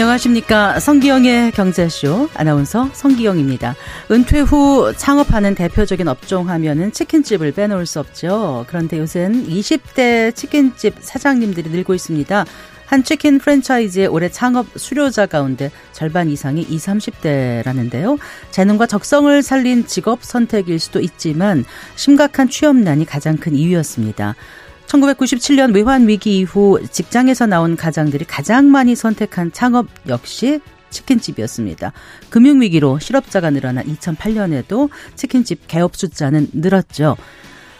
안녕하십니까. 성기영의 경제쇼 아나운서 성기영입니다. 은퇴 후 창업하는 대표적인 업종 하면은 치킨집을 빼놓을 수 없죠. 그런데 요새는 20대 치킨집 사장님들이 늘고 있습니다. 한 치킨 프랜차이즈의 올해 창업 수료자 가운데 절반 이상이 20, 30대라는데요. 재능과 적성을 살린 직업 선택일 수도 있지만 심각한 취업난이 가장 큰 이유였습니다. 1997년 외환 위기 이후 직장에서 나온 가장들이 가장 많이 선택한 창업 역시 치킨집이었습니다. 금융위기로 실업자가 늘어난 2008년에도 치킨집 개업 숫자는 늘었죠.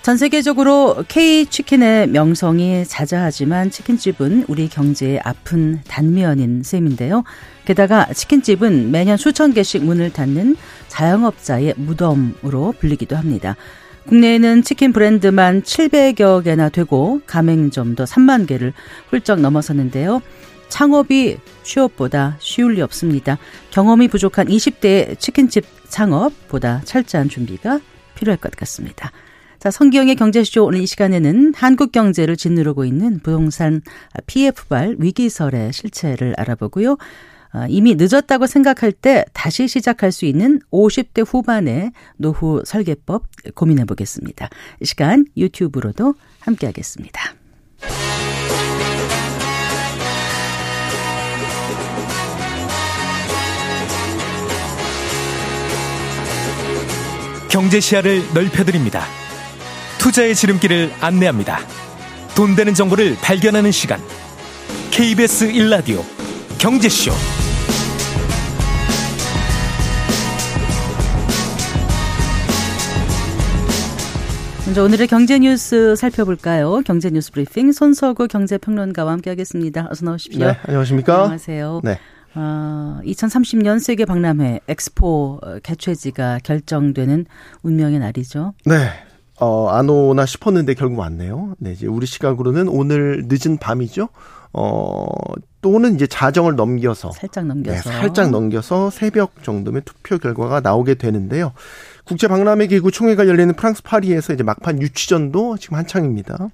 전 세계적으로 K치킨의 명성이 자자하지만 치킨집은 우리 경제의 아픈 단면인 셈인데요. 게다가 치킨집은 매년 수천 개씩 문을 닫는 자영업자의 무덤으로 불리기도 합니다. 국내에는 치킨 브랜드만 700여 개나 되고 가맹점도 3만 개를 훌쩍 넘어섰는데요. 창업이 취업보다 쉬울 리 없습니다. 경험이 부족한 20대의 치킨집 창업보다 철저한 준비가 필요할 것 같습니다. 자, 성기영의 경제쇼 오늘 이 시간에는 한국 경제를 짓누르고 있는 부동산 PF발 위기설의 실체를 알아보고요. 아, 이미 늦었다고 생각할 때 다시 시작할 수 있는 50대 후반의 노후 설계법 고민해 보겠습니다. 이 시간 유튜브로도 함께 하겠습니다. 경제 시야를 넓혀드립니다. 투자의 지름길을 안내합니다. 돈 되는 정보를 발견하는 시간. KBS 1라디오 경제쇼. 먼저 오늘의 경제 뉴스 살펴볼까요? 경제 뉴스 브리핑 손석구 경제평론가와 함께하겠습니다. 어서 나오십시오. 네, 안녕하십니까? 안녕하세요. 네. 어, 2030년 세계 박람회 엑스포 개최지가 결정되는 운명의 날이죠. 네. 어, 안 오나 싶었는데 결국 왔네요. 네, 이제 우리 시각으로는 오늘 늦은 밤이죠. 어, 또는 이제 자정을 넘겨서 살짝 넘겨서 네, 살짝 넘겨서 새벽 정도면 투표 결과가 나오게 되는데요. 국제 박람회 기구 총회가 열리는 프랑스 파리에서 이제 막판 유치전도 지금 한창입니다.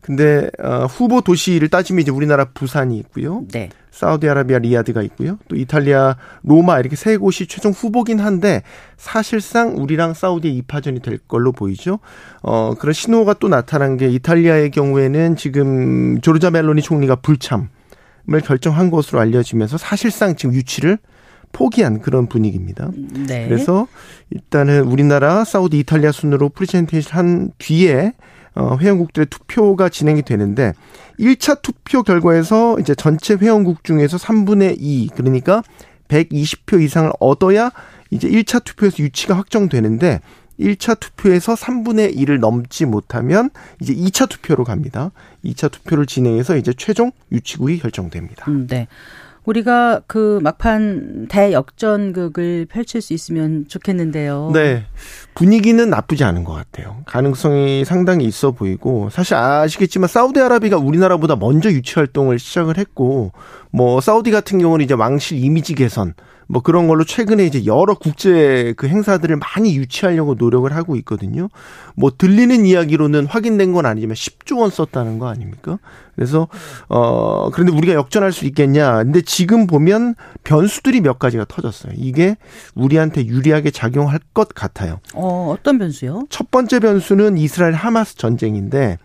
근데 어, 후보 도시를 따지면 이제 우리나라 부산이 있고요. 네. 사우디아라비아 리야드가 있고요. 또 이탈리아 로마 이렇게 세 곳이 최종 후보긴 한데 사실상 우리랑 사우디의 이파전이 될 걸로 보이죠. 어 그런 신호가 또 나타난 게 이탈리아의 경우에는 지금 조르자 멜로니 총리가 불참을 결정한 것으로 알려지면서 사실상 지금 유치를 포기한 그런 분위기입니다. 네. 그래서 일단은 우리나라, 사우디, 이탈리아 순으로 프리젠테이션 한 뒤에 어, 회원국들의 투표가 진행이 되는데 1차 투표 결과에서 이제 전체 회원국 중에서 3분의 2 그러니까 120표 이상을 얻어야 이제 1차 투표에서 유치가 확정되는데 1차 투표에서 3분의 1을 넘지 못하면 이제 2차 투표로 갑니다. 2차 투표를 진행해서 이제 최종 유치국이 결정됩니다. 음, 네. 우리가 그 막판 대역전극을 펼칠 수 있으면 좋겠는데요. 네. 분위기는 나쁘지 않은 것 같아요. 가능성이 상당히 있어 보이고 사실 아시겠지만 사우디아라비가 우리나라보다 먼저 유치 활동을 시작을 했고 뭐 사우디 같은 경우는 이제 왕실 이미지 개선 뭐 그런 걸로 최근에 이제 여러 국제 그 행사들을 많이 유치하려고 노력을 하고 있거든요. 뭐 들리는 이야기로는 확인된 건 아니지만 10조 원 썼다는 거 아닙니까? 그래서 어 그런데 우리가 역전할 수 있겠냐? 근데 지금 보면 변수들이 몇 가지가 터졌어요. 이게 우리한테 유리하게 작용할 것 같아요. 어, 어떤 변수요? 첫 번째 변수는 이스라엘 하마스 전쟁인데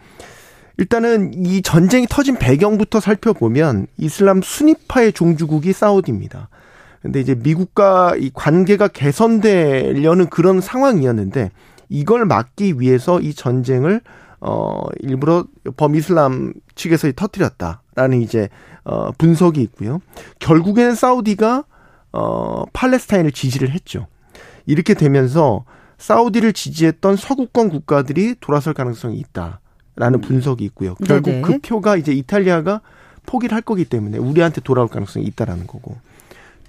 일단은 이 전쟁이 터진 배경부터 살펴보면 이슬람 순위파의 종주국이 사우디입니다. 근데 이제 미국과 이 관계가 개선되려는 그런 상황이었는데 이걸 막기 위해서 이 전쟁을 어 일부러 범이슬람 측에서 터뜨렸다라는 이제 어 분석이 있고요. 결국에는 사우디가 어 팔레스타인을 지지를 했죠. 이렇게 되면서 사우디를 지지했던 서구권 국가들이 돌아설 가능성이 있다라는 음. 분석이 있고요. 결국 네네. 그 표가 이제 이탈리아가 포기를 할 거기 때문에 우리한테 돌아올 가능성이 있다라는 거고.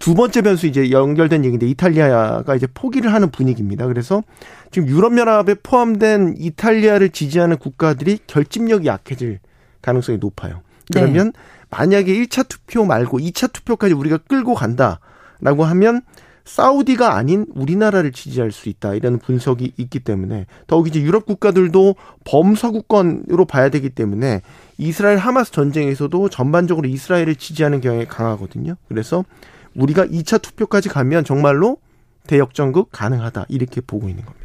두 번째 변수 이제 연결된 얘기인데 이탈리아가 이제 포기를 하는 분위기입니다. 그래서 지금 유럽연합에 포함된 이탈리아를 지지하는 국가들이 결집력이 약해질 가능성이 높아요. 그러면 네. 만약에 1차 투표 말고 2차 투표까지 우리가 끌고 간다라고 하면 사우디가 아닌 우리나라를 지지할 수 있다 이런 분석이 있기 때문에 더욱 이제 유럽 국가들도 범서구권으로 봐야 되기 때문에 이스라엘 하마스 전쟁에서도 전반적으로 이스라엘을 지지하는 경향이 강하거든요. 그래서 우리가 2차 투표까지 가면 정말로 대역전극 가능하다 이렇게 보고 있는 겁니다.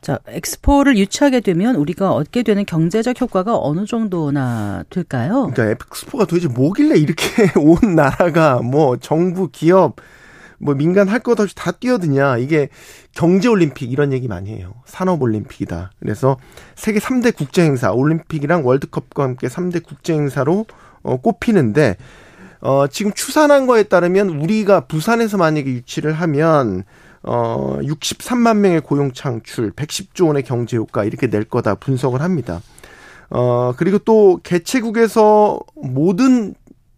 자, 엑스포를 유치하게 되면 우리가 얻게 되는 경제적 효과가 어느 정도나 될까요? 그러니까 엑스포가 도대체 뭐길래 이렇게 온 나라가 뭐 정부, 기업, 뭐 민간 할 것 없이 다 뛰어드냐. 이게 경제올림픽 이런 얘기 많이 해요. 산업올림픽이다. 그래서 세계 3대 국제행사, 올림픽이랑 월드컵과 함께 3대 국제행사로 어, 꼽히는데, 어, 지금 추산한 거에 따르면 우리가 부산에서 만약에 유치를 하면 어 63만 명의 고용 창출, 110조 원의 경제 효과 이렇게 낼 거다 분석을 합니다. 어 그리고 또 개최국에서 모든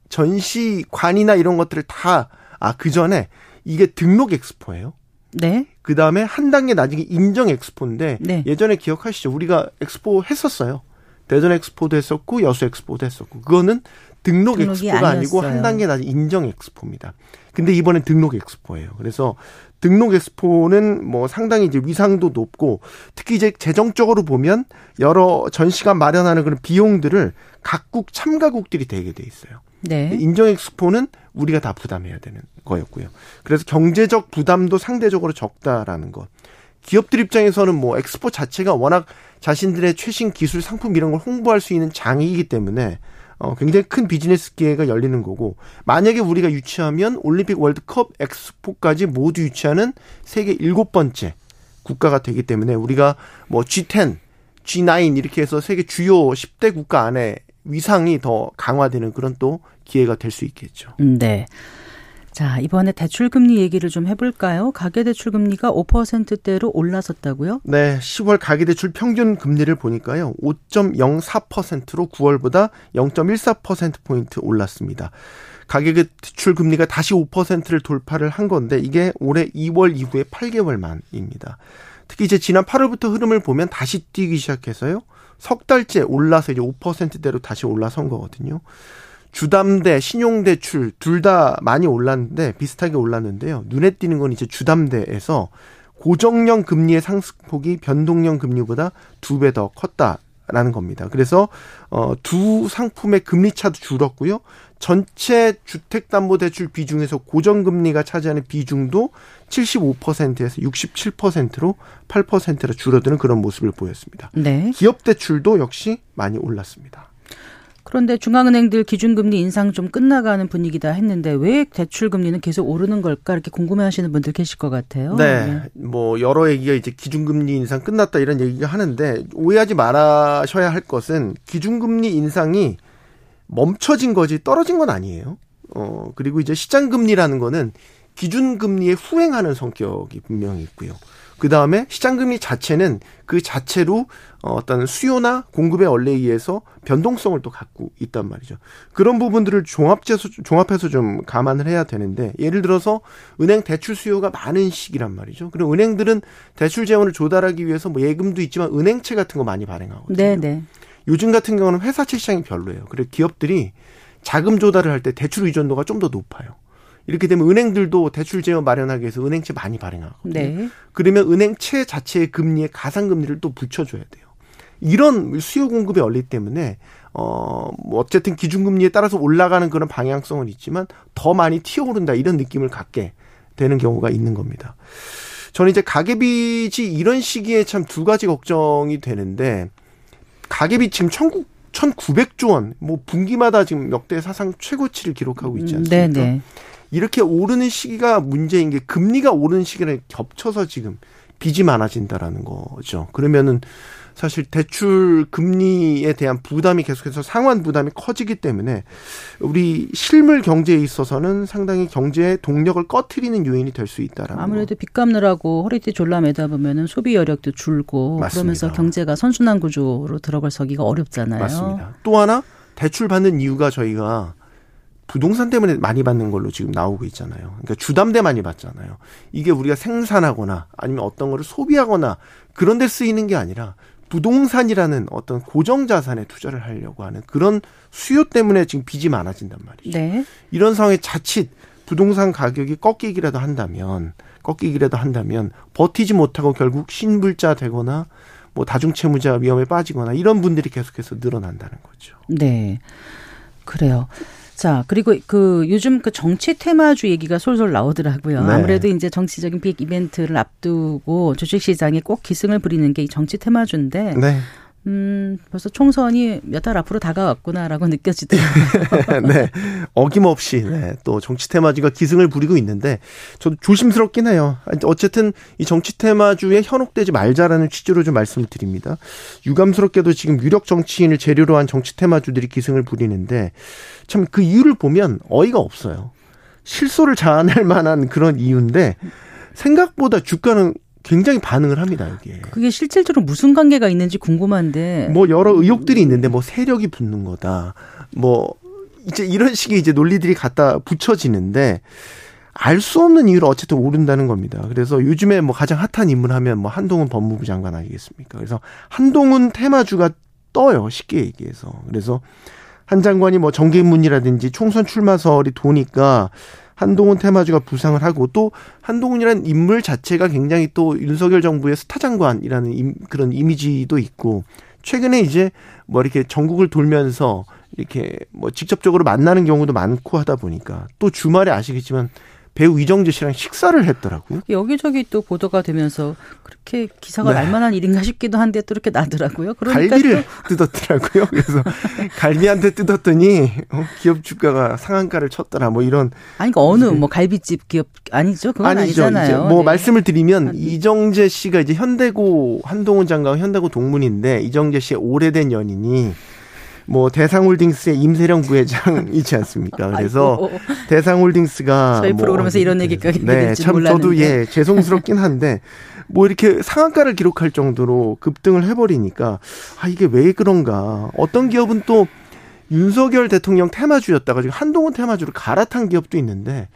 전시관이나 이런 것들을 다 아 그 전에 이게 등록 엑스포예요. 네. 그 다음에 한 단계 나중에 인정 엑스포인데 네. 예전에 기억하시죠? 우리가 엑스포 했었어요. 대전 엑스포도 했었고 여수 엑스포도 했었고 그거는 등록 엑스포가 아니고 아니었어요. 한 단계 나중에 인정 엑스포입니다. 근데 이번엔 등록 엑스포예요. 그래서 등록 엑스포는 뭐 상당히 이제 위상도 높고 특히 이제 재정적으로 보면 여러 전시관 마련하는 그런 비용들을 각국 참가국들이 대게 돼 있어요. 네. 인정 엑스포는 우리가 다 부담해야 되는 거였고요. 그래서 경제적 부담도 상대적으로 적다라는 것. 기업들 입장에서는 뭐 엑스포 자체가 워낙 자신들의 최신 기술 상품 이런 걸 홍보할 수 있는 장이기 때문에 어, 굉장히 큰 비즈니스 기회가 열리는 거고 만약에 우리가 유치하면 올림픽 월드컵 엑스포까지 모두 유치하는 세계 일곱 번째 국가가 되기 때문에 우리가 뭐 G10, G9 이렇게 해서 세계 주요 10대 국가 안에 위상이 더 강화되는 그런 또 기회가 될 수 있겠죠. 음, 네. 자, 이번에 대출금리 얘기를 좀 해볼까요? 가계대출금리가 5%대로 올라섰다고요? 네, 10월 가계대출 평균 금리를 보니까요. 5.04%로 9월보다 0.14%포인트 올랐습니다. 가계대출 금리가 다시 5%를 돌파를 한 건데 이게 올해 2월 이후에 8개월 만입니다. 특히 이제 지난 8월부터 흐름을 보면 다시 뛰기 시작해서요. 석 달째 올라서 이제 5%대로 다시 올라선 거거든요. 주담대, 신용대출 둘 다 많이 올랐는데 비슷하게 올랐는데요. 눈에 띄는 건 이제 주담대에서 고정형 금리의 상승폭이 변동형 금리보다 두 배 더 컸다라는 겁니다. 그래서 어두 상품의 금리 차도 줄었고요. 전체 주택담보대출 비중에서 고정금리가 차지하는 비중도 75%에서 67%로 8%로 줄어드는 그런 모습을 보였습니다. 네. 기업 대출도 역시 많이 올랐습니다. 그런데 중앙은행들 기준금리 인상 좀 끝나가는 분위기다 했는데 왜 대출금리는 계속 오르는 걸까 이렇게 궁금해하시는 분들 계실 것 같아요. 네. 뭐 여러 얘기가 이제 기준금리 인상 끝났다 이런 얘기가 하는데 오해하지 말아셔야 할 것은 기준금리 인상이 멈춰진 거지 떨어진 건 아니에요. 어 그리고 이제 시장금리라는 거는 기준금리에 후행하는 성격이 분명히 있고요. 그 다음에 시장금리 자체는 그 자체로 어떤 수요나 공급의 원리에 의해서 변동성을 또 갖고 있단 말이죠. 그런 부분들을 종합해서, 종합해서 좀 감안을 해야 되는데, 예를 들어서 은행 대출 수요가 많은 시기란 말이죠. 그리고 은행들은 대출 재원을 조달하기 위해서 뭐 예금도 있지만 은행채 같은 거 많이 발행하거든요. 네, 네. 요즘 같은 경우는 회사채 시장이 별로예요. 그래서 기업들이 자금 조달을 할 때 대출 의존도가 좀 더 높아요. 이렇게 되면 은행들도 대출 재원 마련하기 위해서 은행채 많이 발행하거든요. 네. 그러면 은행채 자체의 금리에 가상 금리를 또 붙여줘야 돼요. 이런 수요 공급의 원리 때문에 어 뭐 어쨌든 기준금리에 따라서 올라가는 그런 방향성은 있지만 더 많이 튀어오른다 이런 느낌을 갖게 되는 경우가 있는 겁니다. 저는 이제 가계빚이 이런 시기에 참 두 가지 걱정이 되는데 가계빚 지금 천국 1,900조 원, 뭐 분기마다 지금 역대 사상 최고치를 기록하고 있지 않습니까? 네, 네. 이렇게 오르는 시기가 문제인 게 금리가 오르는 시기랑 겹쳐서 지금 빚이 많아진다라는 거죠. 그러면은 사실 대출 금리에 대한 부담이 계속해서 상환 부담이 커지기 때문에 우리 실물 경제에 있어서는 상당히 경제의 동력을 꺼트리는 요인이 될 수 있다라는 아무래도 빚 갚느라고 허리띠 졸라 매다 보면은 소비 여력도 줄고 맞습니다. 그러면서 경제가 선순환 구조로 들어가서기가 어렵잖아요. 맞습니다. 또 하나 대출 받는 이유가 저희가 부동산 때문에 많이 받는 걸로 지금 나오고 있잖아요. 그러니까 주담대 많이 받잖아요. 이게 우리가 생산하거나 아니면 어떤 거를 소비하거나 그런 데 쓰이는 게 아니라 부동산이라는 어떤 고정 자산에 투자를 하려고 하는 그런 수요 때문에 지금 빚이 많아진단 말이죠. 네. 이런 상황에 자칫 부동산 가격이 꺾이기라도 한다면 꺾이기라도 한다면 버티지 못하고 결국 신불자 되거나 뭐 다중채무자 위험에 빠지거나 이런 분들이 계속해서 늘어난다는 거죠. 네. 그래요. 자, 그리고 그 요즘 그 정치 테마주 얘기가 솔솔 나오더라고요. 네. 아무래도 이제 정치적인 빅 이벤트를 앞두고 주식시장에 꼭 기승을 부리는 게 이 정치 테마주인데 네. 음, 벌써 총선이 몇 달 앞으로 다가왔구나라고 느껴지더라고요. 네. 어김없이, 네. 또 정치 테마주가 기승을 부리고 있는데, 저도 조심스럽긴 해요. 어쨌든 이 정치 테마주에 현혹되지 말자라는 취지로 좀 말씀을 드립니다. 유감스럽게도 지금 유력 정치인을 재료로 한 정치 테마주들이 기승을 부리는데, 참 그 이유를 보면 어이가 없어요. 실소를 자아낼 만한 그런 이유인데, 생각보다 주가는 굉장히 반응을 합니다, 여기에. 그게 실질적으로 무슨 관계가 있는지 궁금한데. 뭐 여러 의혹들이 있는데 뭐 세력이 붙는 거다. 뭐 이제 이런 식의 이제 논리들이 갖다 붙여지는데 알 수 없는 이유로 어쨌든 오른다는 겁니다. 그래서 요즘에 뭐 가장 핫한 인물 하면 뭐 한동훈 법무부 장관 아니겠습니까? 그래서 한동훈 테마주가 떠요. 쉽게 얘기해서. 그래서 한 장관이 뭐 정계문이라든지 총선 출마설이 도니까 한동훈 테마주가 부상을 하고 또 한동훈이라는 인물 자체가 굉장히 또 윤석열 정부의 스타 장관이라는 임, 그런 이미지도 있고 최근에 이제 뭐 이렇게 전국을 돌면서 이렇게 뭐 직접적으로 만나는 경우도 많고 하다 보니까 또 주말에 아시겠지만 배우 이정재 씨랑 식사를 했더라고요. 여기저기 또 보도가 되면서 그렇게 기사가 네. 날 만한 일인가 싶기도 한데 또 이렇게 나더라고요. 그러니까 갈비를 뜯었더라고요. 그래서 갈비한테 뜯었더니 어, 기업 주가가 상한가를 쳤더라. 뭐 이런 아니 그러니까 어느 뭐 갈비집 기업 아니죠? 그건 아니죠. 아니잖아요. 뭐 네. 말씀을 드리면 아, 네. 이정재 씨가 이제 현대고 한동훈 장관 현대고 동문인데 이정재 씨의 오래된 연인이 뭐 대상홀딩스의 임세령 부회장이지 않습니까? 그래서 대상홀딩스가 저희 뭐 프로그램에서 이런 얘기까지 네, 참 몰랐는데. 저도 예 죄송스럽긴 한데 뭐 이렇게 상한가를 기록할 정도로 급등을 해버리니까 아 이게 왜 그런가? 어떤 기업은 또 윤석열 대통령 테마주였다가 지금 한동훈 테마주를 갈아탄 기업도 있는데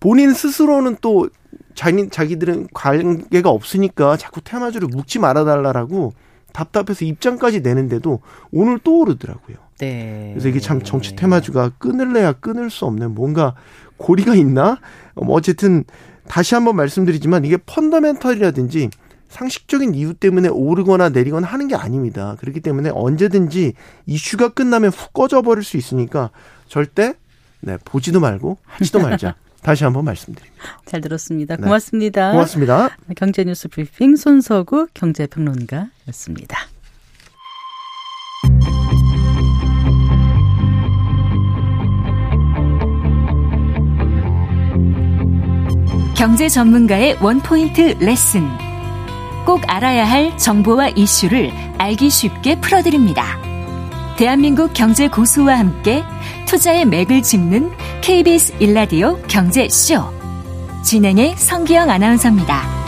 본인 스스로는 또 자기 자기들은 관계가 없으니까 자꾸 테마주를 묵지 말아달라라고 답답해서 입장까지 내는데도 오늘 또 오르더라고요. 네. 그래서 이게 참 정치 테마주가 끊을래야 끊을 수 없는 뭔가 고리가 있나? 뭐 어쨌든 다시 한번 말씀드리지만 이게 펀더멘털이라든지 상식적인 이유 때문에 오르거나 내리거나 하는 게 아닙니다. 그렇기 때문에 언제든지 이슈가 끝나면 훅 꺼져버릴 수 있으니까 절대 네, 보지도 말고 하지도 말자. 다시 한번 말씀드립니다. 잘 들었습니다. 네. 고맙습니다. 네. 고맙습니다. 경제뉴스 브리핑 손서구 경제평론가였습니다. 경제 전문가의 원포인트 레슨. 꼭 알아야 할 정보와 이슈를 알기 쉽게 풀어드립니다. 대한민국 경제 고수와 함께 투자의 맥을 짚는 KBS 일라디오 경제쇼. 진행의 성기영 아나운서입니다.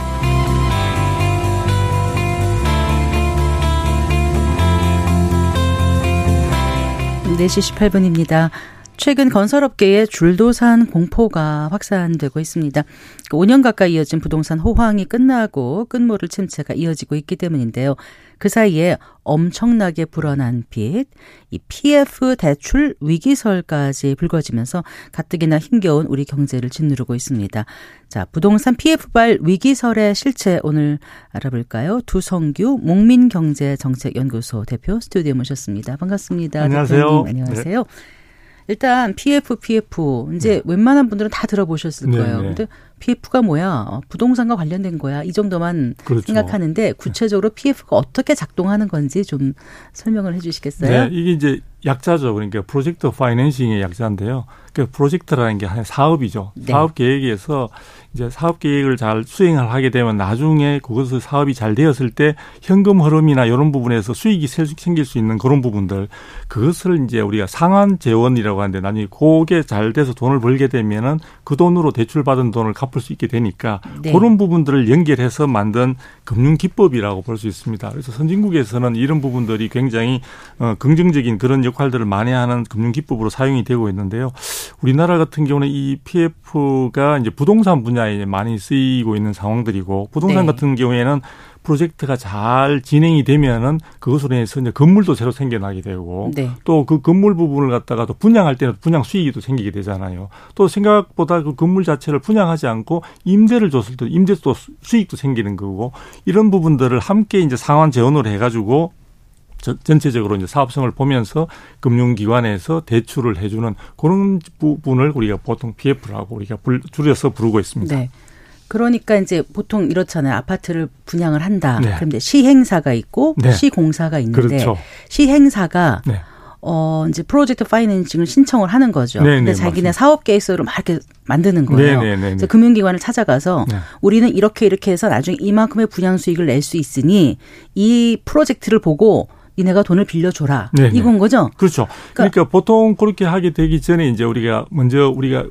4시 18분입니다. 최근 건설업계에 줄도산 공포가 확산되고 있습니다. 5년 가까이 이어진 부동산 호황이 끝나고 끝모를 침체가 이어지고 있기 때문인데요. 그 사이에 엄청나게 불어난 빚, 이 PF 대출 위기설까지 불거지면서 가뜩이나 힘겨운 우리 경제를 짓누르고 있습니다. 자, 부동산 PF발 위기설의 실체 오늘 알아볼까요? 두성규 목민경제정책연구소 대표 스튜디오에 모셨습니다. 반갑습니다. 안녕하세요. 대표님, 안녕하세요. 네. 일단 PF, PF 이제 네. 웬만한 분들은 다 들어보셨을 네, 거예요. 네. 근데 PF가 뭐야? 어, 부동산과 관련된 거야. 이 정도만 그렇죠. 생각하는데 구체적으로 PF가 어떻게 작동하는 건지 좀 설명을 해 주시겠어요? 네, 이게 이제 약자죠. 그러니까 프로젝트 파이낸싱의 약자인데요. 그 프로젝트라는 게 하나의 사업이죠. 네. 사업 계획에서 이제 사업 계획을 잘 수행을 하게 되면 나중에 그것을 사업이 잘 되었을 때 현금 흐름이나 이런 부분에서 수익이 생길 수 있는 그런 부분들 그것을 이제 우리가 상환 재원이라고 하는데 나중에 그게 잘 돼서 돈을 벌게 되면은 그 돈으로 대출 받은 돈을 갚을 수 있게 되니까 네. 그런 부분들을 연결해서 만든 금융 기법이라고 볼 수 있습니다. 그래서 선진국에서는 이런 부분들이 굉장히 어 긍정적인 그런 역할들을 많이 하는 금융 기법으로 사용이 되고 있는데요. 우리나라 같은 경우는 이 PF가 이제 부동산 분야에 많이 쓰이고 있는 상황들이고 부동산 네. 같은 경우에는 프로젝트가 잘 진행이 되면은 그것으로 인해서 이제 건물도 새로 생겨나게 되고 네. 또그 건물 부분을 갖다가 또 분양할 때는 분양 수익이 또 생기게 되잖아요. 또 생각보다 그 건물 자체를 분양하지 않고 임대를 줬을 때 임대도 수익도 생기는 거고 이런 부분들을 함께 이제 상환 재원으로 해가지고 전체적으로 이제 사업성을 보면서 금융기관에서 대출을 해주는 그런 부분을 우리가 보통 PF라고 우리가 줄여서 부르고 있습니다. 네. 그러니까 이제 보통 이렇잖아요. 아파트를 분양을 한다. 네. 그럼 이제 시행사가 있고 네. 시공사가 있는데 그렇죠. 시행사가 네. 어 이제 프로젝트 파이낸싱을 신청을 하는 거죠. 네 근데 네, 자기네 맞습니다. 사업 계획서를 막 이렇게 만드는 거예요. 네, 그래서 금융기관을 찾아가서 네. 우리는 이렇게 이렇게 해서 나중에 이만큼의 분양 수익을 낼 수 있으니 이 프로젝트를 보고 니네가 돈을 빌려줘라. 네네. 이건 거죠? 그렇죠. 그러니까, 그러니까, 보통 그렇게 하게 되기 전에 이제 우리가 먼저 우리가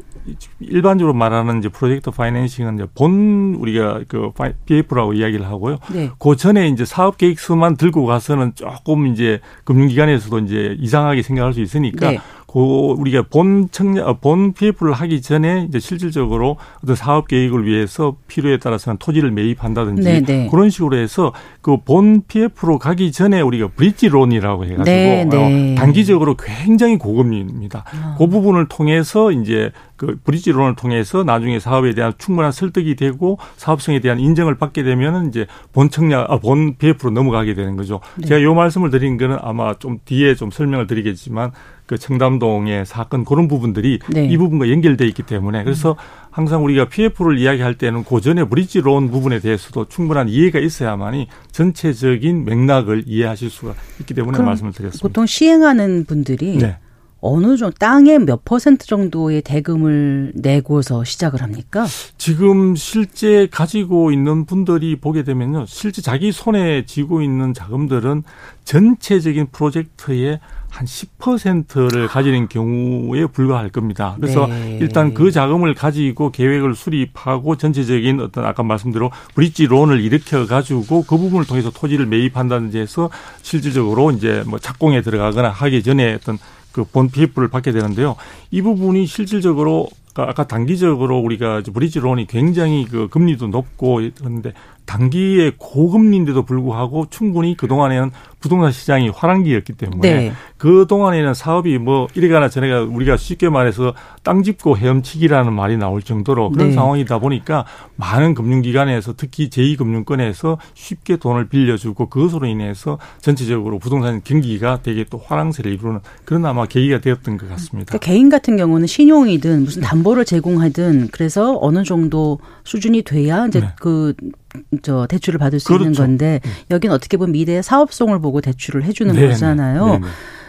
일반적으로 말하는 이제 프로젝트 파이낸싱은 이제 본 우리가 그 PF라고 이야기를 하고요. 네. 그 전에 이제 사업 계획서만 들고 가서는 조금 이제 금융기관에서도 이제 이상하게 생각할 수 있으니까 네. 그 우리가 본 청약 어, 본 PF를 하기 전에 이제 실질적으로 어떤 사업 계획을 위해서 필요에 따라서는 토지를 매입한다든지 네네. 네. 그런 식으로 해서 그 본 PF로 가기 전에 우리가 브릿지 론이라고 해가지고 네, 네. 단기적으로 굉장히 고금리입니다. 어. 그 부분을 통해서 이제 그 브릿지론을 통해서 나중에 사업에 대한 충분한 설득이 되고 사업성에 대한 인정을 받게 되면은 이제 본 청약, 아, 본 BF로 넘어가게 되는 거죠. 네. 제가 요 말씀을 드린 거는 아마 좀 뒤에 좀 설명을 드리겠지만 그 청담동의 사건 그런 부분들이 네. 이 부분과 연결돼 있기 때문에 그래서 항상 우리가 PF를 이야기할 때는 고전의 브릿지론 부분에 대해서도 충분한 이해가 있어야만이 전체적인 맥락을 이해하실 수가 있기 때문에 말씀을 드렸습니다. 보통 시행하는 분들이 네. 어느 정도 땅의 몇 퍼센트 정도의 대금을 내고서 시작을 합니까? 지금 실제 가지고 있는 분들이 보게 되면요. 실제 자기 손에 쥐고 있는 자금들은 전체적인 프로젝트의 한 10%를 가지는 경우에 불과할 겁니다. 그래서 네. 일단 그 자금을 가지고 계획을 수립하고 전체적인 어떤 아까 말씀대로 브릿지 론을 일으켜 가지고 그 부분을 통해서 토지를 매입한다든지 해서 실질적으로 이제 뭐 착공에 들어가거나 하기 전에 어떤 그본 PF를 받게 되는데요. 이 부분이 실질적으로 아까 단기적으로 우리가 브릿지 론이 굉장히 그 금리도 높고 그런데 단기에 고금리인데도 불구하고 충분히 그동안에는 부동산 시장이 화랑기였기 때문에 네. 그동안에는 사업이 뭐 이래가나 저래가 우리가 쉽게 말해서 땅 짚고 헤엄치기라는 말이 나올 정도로 그런 네. 상황이다 보니까 많은 금융기관에서 특히 제2금융권에서 쉽게 돈을 빌려주고 그것으로 인해서 전체적으로 부동산 경기가 되게 또 화랑세를 이루는 그런 아마 계기가 되었던 것 같습니다. 그러니까 개인 같은 경우는 신용이든 무슨 담보 를 제공하든 그래서 어느 정도 수준이 돼야 이제 네. 그저 대출을 받을 수 그렇죠. 있는 건데 네. 여기는 어떻게 보면 미래의 사업성을 보고 대출을 해주는 네네. 거잖아요. 네네.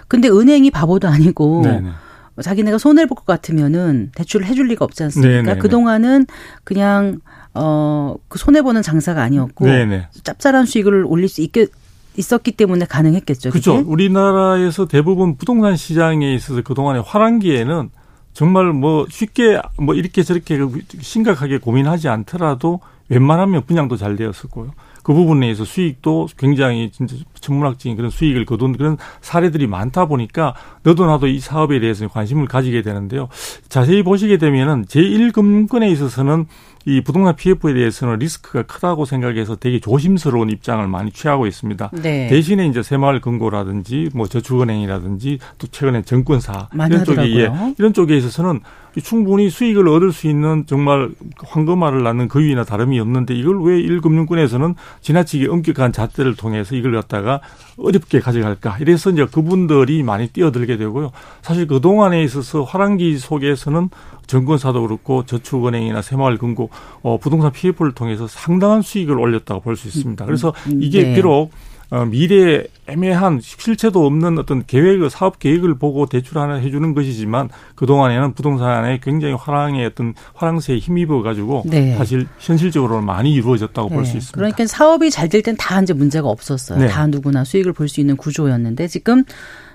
근데 은행이 바보도 아니고 네네. 자기네가 손해를 볼것 같으면은 대출을 해줄 리가 없지 않습니까? 그 동안은 그냥 어그 손해 보는 장사가 아니었고. 짭짤한 수익을 올릴 수 있게 있었기 때문에 가능했겠죠. 그렇죠. 그게? 우리나라에서 대부분 부동산 시장에 있어서 그 동안의 화랑기에는 정말 뭐 쉽게 뭐 이렇게 저렇게 심각하게 고민하지 않더라도 웬만하면 분양도 잘 되었었고요. 그 부분에 의해서 수익도 굉장히 진짜 천문학적인 그런 수익을 거둔 그런 사례들이 많다 보니까 너도 나도 이 사업에 대해서 관심을 가지게 되는데요. 자세히 보시게 되면은 제1금융권에 있어서는 이 부동산 PF에 대해서는 리스크가 크다고 생각해서 되게 조심스러운 입장을 많이 취하고 있습니다. 네. 대신에 이제 새마을 금고라든지 뭐 저축은행이라든지 또 최근에 정권사 이런 쪽에 예, 이런 쪽에 있어서는 충분히 수익을 얻을 수 있는 정말 황금알을 낳는 그 위나 다름이 없는데 이걸 왜 일금융권에서는 지나치게 엄격한 잣대를 통해서 이걸 갖다가 어렵게 가져갈까 이래서 이제 그분들이 많이 뛰어들게 되고요. 사실 그 동안에 있어서 화랑기 속에서는 정권사도 그렇고 저축은행이나 새마을금고 어, 부동산 PF를 통해서 상당한 수익을 올렸다고 볼 수 있습니다. 그래서 음, 이게 네. 비록 어, 미래에 애매한 실체도 없는 어떤 계획, 사업 계획을 보고 대출 하나 해주는 것이지만 그 동안에는 부동산에 굉장히 화랑의 어떤 화랑세에 힘입어 가지고 네. 사실 현실적으로는 많이 이루어졌다고 네. 볼수 있습니다. 그러니까 사업이 잘 될 땐 다 이제 문제가 없었어요. 네. 다 누구나 수익을 볼 수 있는 구조였는데 지금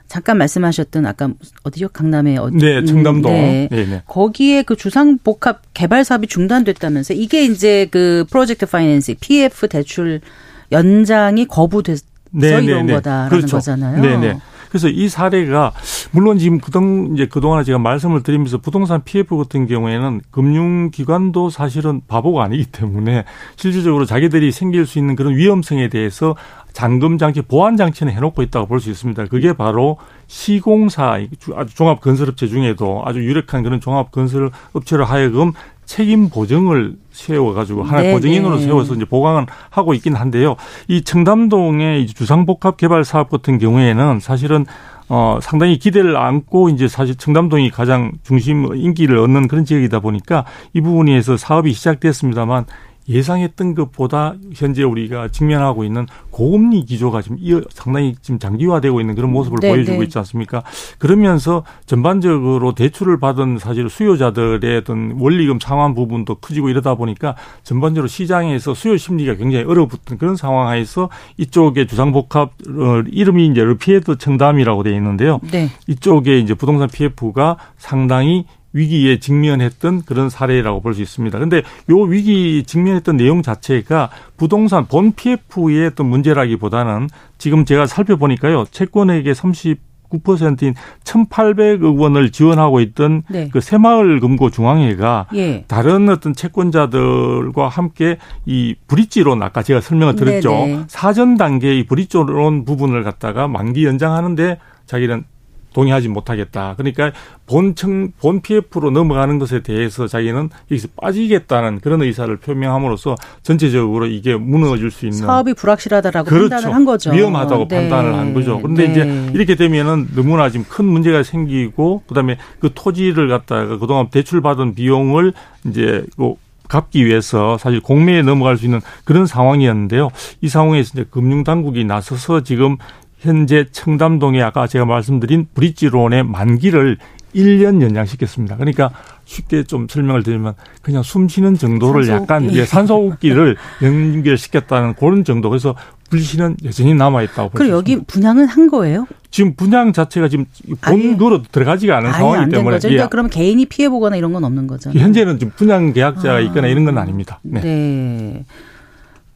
잠깐 말씀하셨던 아까 어디요? 강남의 어디? 네, 청담동. 네. 네, 네. 거기에 그 주상복합 개발 사업이 중단됐다면서 이게 이제 그 프로젝트 파이낸싱 PF 대출 연장이 거부돼서 네, 네 이런 네. 거다라는 그렇죠. 거잖아요. 네, 네. 그래서 이 사례가 물론 지금 그동 이제 그동안 제가 말씀을 드리면서 부동산 PF 같은 경우에는 금융기관도 사실은 바보가 아니기 때문에 실질적으로 자기들이 생길 수 있는 그런 위험성에 대해서 잠금 장치, 보안 장치는 해놓고 있다고 볼 수 있습니다. 그게 바로 시공사 아주 종합 건설업체 중에도 아주 유력한 그런 종합 건설업체로 하여금 책임 보증을 세워가지고 하나의 네 보증인으로 네. 세워서 이제 보강을 하고 있긴 한데요. 이 청담동의 주상복합 개발 사업 같은 경우에는 사실은 어, 상당히 기대를 안고 이제 사실 청담동이 가장 중심 인기를 얻는 그런 지역이다 보니까 이 부분에서 사업이 시작됐습니다만 예상했던 것보다 현재 우리가 직면하고 있는 고금리 기조가 지금 상당히 지금 장기화되고 있는 그런 모습을 네, 보여주고 네. 있지 않습니까? 그러면서 전반적으로 대출을 받은 사실 수요자들의 어떤 원리금 상환 부분도 커지고 이러다 보니까 전반적으로 시장에서 수요 심리가 굉장히 얼어붙은 그런 상황 하에서 이쪽에 주상복합 어, 이름이 이제 르피에드 청담이라고 되어 있는데요. 네. 이쪽에 이제 부동산 PF가 상당히 위기에 직면했던 그런 사례라고 볼 수 있습니다. 근데 요 위기 직면했던 내용 자체가 부동산 본 PF의 어떤 문제라기보다는 지금 제가 살펴보니까요. 채권액의 30 9%인 1,800억 원을 지원하고 있던 네. 그 새마을 금고 중앙회가 예. 다른 어떤 채권자들과 함께 이 브릿지론 아까 제가 설명을 드렸죠. 네네. 사전 단계의 브릿지론 부분을 갖다가 만기 연장하는데 자기는 동의하지 못하겠다. 그러니까 본청 본 PF로 넘어가는 것에 대해서 자기는 여기서 빠지겠다는 그런 의사를 표명함으로써 전체적으로 이게 무너질 수 있는 사업이 불확실하다라고 그렇죠. 판단을 한 거죠. 위험하다고 네. 판단을 한 거죠. 그런데 네. 이제 이렇게 되면은 너무나 지금 큰 문제가 생기고 그다음에 그 토지를 갖다가 그동안 대출 받은 비용을 이제 그 갚기 위해서 사실 공매에 넘어갈 수 있는 그런 상황이었는데요. 이 상황에서 이제 금융당국이 나서서 지금 현재 청담동에 아까 제가 말씀드린 브릿지론의 만기를 1년 연장시켰습니다. 그러니까 쉽게 좀 설명을 드리면 그냥 숨 쉬는 정도를. 약간 이제 산소호흡기를 연결시켰다는 그런 정도. 그래서 불씨는 여전히 남아 있다고. 그리고 여기 분양은 한 거예요? 지금 분양 자체가 지금 본거로 들어가지가 않은 상황이기 때문에. 거죠. 그러니까 예. 그러면 개인이 피해 보거나 이런 건 없는 거죠. 현재는 지금 분양 계약자가 아. 있거나 이런 건 아닙니다. 네. 네.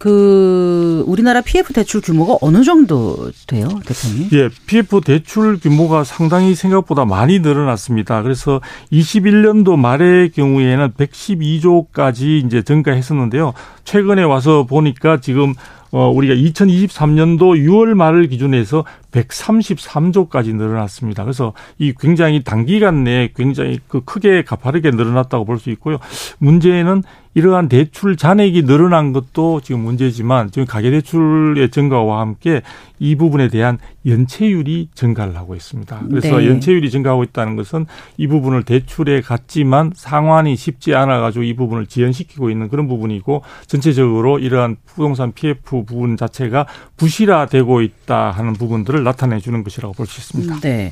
그 우리나라 PF 대출 규모가 어느 정도 돼요, 대표님? 예, PF 대출 규모가 상당히 생각보다 많이 늘어났습니다. 그래서 21년도 말의 경우에는 112조까지 이제 증가했었는데요. 최근에 와서 보니까 지금 어 우리가 2023년도 6월 말을 기준 해서 133조까지 늘어났습니다. 그래서 이 굉장히 단기간 내에 굉장히 그 크게 가파르게 늘어났다고 볼 수 있고요. 문제는 이러한 대출 잔액이 늘어난 것도 지금 문제지만 지금 가계대출의 증가와 함께 이 부분에 대한 연체율이 증가를 하고 있습니다. 그래서 네. 연체율이 증가하고 있다는 것은 이 부분을 대출에 갔지만 상환이 쉽지 않아 가지고 이 부분을 지연시키고 있는 그런 부분이고 전체적으로 이러한 부동산 PF 부분 자체가 부실화되고 있다 하는 부분들을 나타내 주는 것이라고 볼 수 있습니다. 네.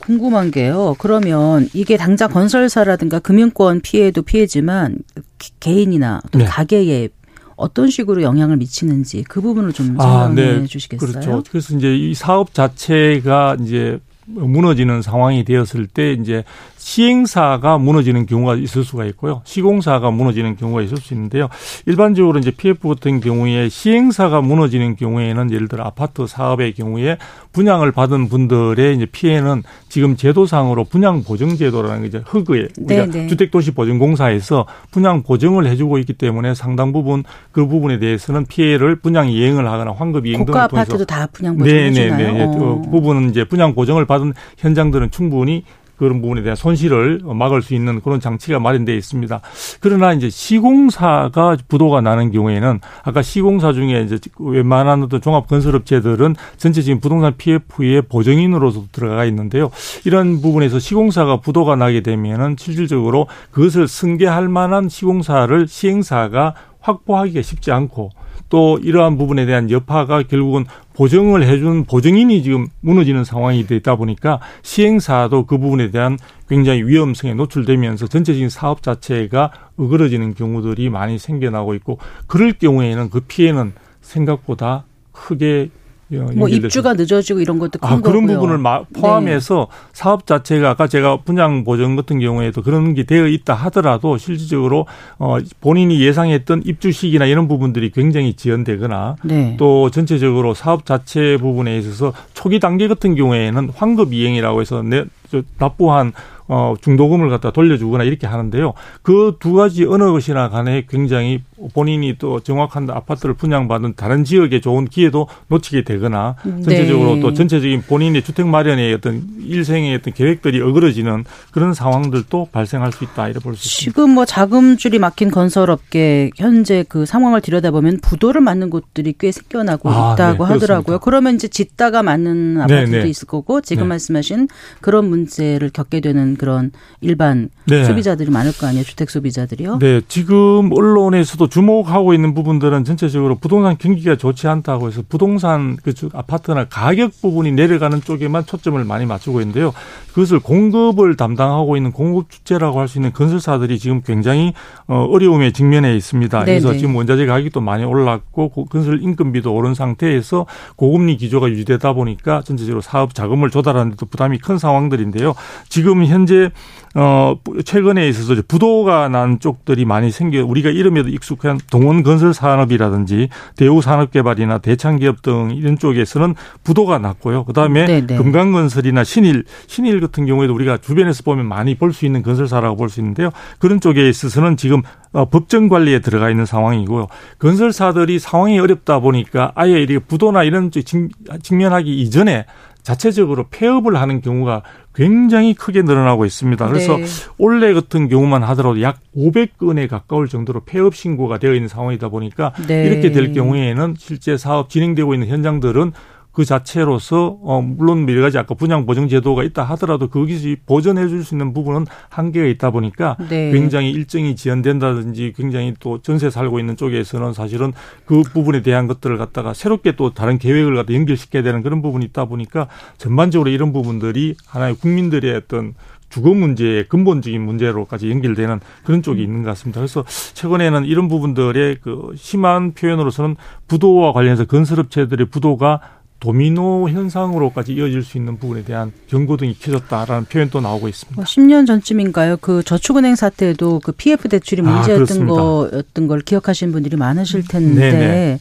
궁금한 게요. 그러면 이게 당장 건설사라든가 금융권 피해도 피해지만 개인이나 또 네. 가게에 어떤 식으로 영향을 미치는지 그 부분을 좀 설명해 아, 네. 주시겠어요? 그렇죠. 그래서 이제 이 사업 자체가 이제 무너지는 상황이 되었을 때 이제 시행사가 무너지는 경우가 있을 수가 있고요. 시공사가 무너지는 경우가 있을 수 있는데요. 일반적으로 이제 PF 같은 경우에 시행사가 무너지는 경우에는 예를 들어 아파트 사업의 경우에 분양을 받은 분들의 이제 피해는 지금 제도상으로 분양 보증 제도라는 게 이제 흑의 네, 네. 주택도시보증공사에서 분양 보증을 해주고 있기 때문에 상당 부분 그 부분에 대해서는 피해를 분양 이행을 하거나 환급 이행 등을 통해서 아파트도 다 분양 보증? 네네네. 네. 어. 그 부분은 이제 분양 보증을 받은 현장들은 충분히 그런 부분에 대한 손실을 막을 수 있는 그런 장치가 마련되어 있습니다. 그러나 이제 시공사가 부도가 나는 경우에는 아까 시공사 중에 이제 웬만한 어떤 종합 건설업체들은 전체적인 부동산 PF의 보증인으로서 들어가 있는데요. 이런 부분에서 시공사가 부도가 나게 되면은 실질적으로 그것을 승계할 만한 시공사를 시행사가 확보하기가 쉽지 않고 또 이러한 부분에 대한 여파가 결국은 보증을 해준 보증인이 지금 무너지는 상황이 되다 보니까 시행사도 그 부분에 대한 굉장히 위험성에 노출되면서 전체적인 사업 자체가 어그러지는 경우들이 많이 생겨나고 있고 그럴 경우에는 그 피해는 생각보다 크게 뭐 입주가 늦어지고 이런 것도 큰 아, 그런 거고요. 부분을 포함해서 네. 사업 자체가 아까 제가 분양 보전 같은 경우에도 그런 게 되어 있다 하더라도 실질적으로 어 본인이 예상했던 입주 시기나 이런 부분들이 굉장히 지연되거나 네. 또 전체적으로 사업 자체 부분에 있어서 초기 단계 같은 경우에는 환급 이행이라고 해서 내 납부한 어, 중도금을 갖다 돌려주거나 이렇게 하는데요. 그 두 가지 어느 것이나 간에 굉장히 본인이 또 정확한 아파트를 분양받은 다른 지역에 좋은 기회도 놓치게 되거나 전체적으로 네. 또 전체적인 본인의 주택 마련의 어떤 일생의 어떤 계획들이 어그러지는 그런 상황들도 발생할 수 있다 이렇게 볼 수 있습니다. 지금 뭐 자금줄이 막힌 건설업계 현재 그 상황을 들여다보면 부도를 맞는 곳들이 꽤 생겨나고 아, 있다고 네, 하더라고요. 그러면 이제 짓다가 맞는 아파트도 네, 네. 있을 거고 지금 네. 말씀하신 그런 문제를 겪게 되는 그런 일반 네. 소비자들이 많을 거 아니에요. 주택 소비자들이요. 네, 지금 언론에서도 주목하고 있는 부분들은 전체적으로 부동산 경기가 좋지 않다고 해서 부동산 그 아파트나 가격 부분이 내려가는 쪽에만 초점을 많이 맞추고 있는데요. 그것을 공급을 담당하고 있는 공급 주체라고 할 수 있는 건설사들이 지금 굉장히 어, 어려움에 직면해 있습니다. 네네. 그래서 지금 원자재 가격도 많이 올랐고 건설 인건비도 오른 상태에서 고금리 기조가 유지되다 보니까 전체적으로 사업 자금을 조달하는 데도 부담이 큰 상황들인데요. 지금 현 재어 최근에 있어서 부도가 난 쪽들이 많이 생겨 우리가 이름에도 익숙한 동원 건설 산업이라든지 대우 산업 개발이나 대창 기업 등 이런 쪽에서는 부도가 났고요. 그다음에 금강건설이나 신일 신일 같은 경우에도 우리가 주변에서 보면 많이 볼 수 있는 건설사라고 볼 수 있는데요. 그런 쪽에 있어서는 지금 어, 법정 관리에 들어가 있는 상황이고요. 건설사들이 상황이 어렵다 보니까 아예 이렇게 부도나 이런 쪽 직면하기 이전에 자체적으로 폐업을 하는 경우가 굉장히 크게 늘어나고 있습니다. 그래서 네. 올해 같은 경우만 하더라도 약 500건에 가까울 정도로 폐업 신고가 되어 있는 상황이다 보니까 네. 이렇게 될 경우에는 실제 사업 진행되고 있는 현장들은 그 자체로서 어 물론 여러 가지 아까 분양 보증 제도가 있다 하더라도 거기서 보전해 줄 수 있는 부분은 한계가 있다 보니까 네. 굉장히 일정이 지연된다든지 굉장히 또 전세 살고 있는 쪽에서는 사실은 그 부분에 대한 것들을 갖다가 새롭게 또 다른 계획을 갖다 연결시켜야 되는 그런 부분이 있다 보니까 전반적으로 이런 부분들이 하나의 국민들의 어떤 주거 문제의 근본적인 문제로까지 연결되는 그런 쪽이 있는 것 같습니다. 그래서 최근에는 이런 부분들의 그 심한 표현으로서는 부도와 관련해서 건설업체들의 부도가 도미노 현상으로까지 이어질 수 있는 부분에 대한 경고등이 켜졌다라는 표현도 나오고 있습니다. 10년 뭐 전쯤인가요? 그 저축은행 사태도 그 PF 대출이 아, 문제였던 아, 거였던 걸 기억하시는 분들이 많으실 텐데 네네.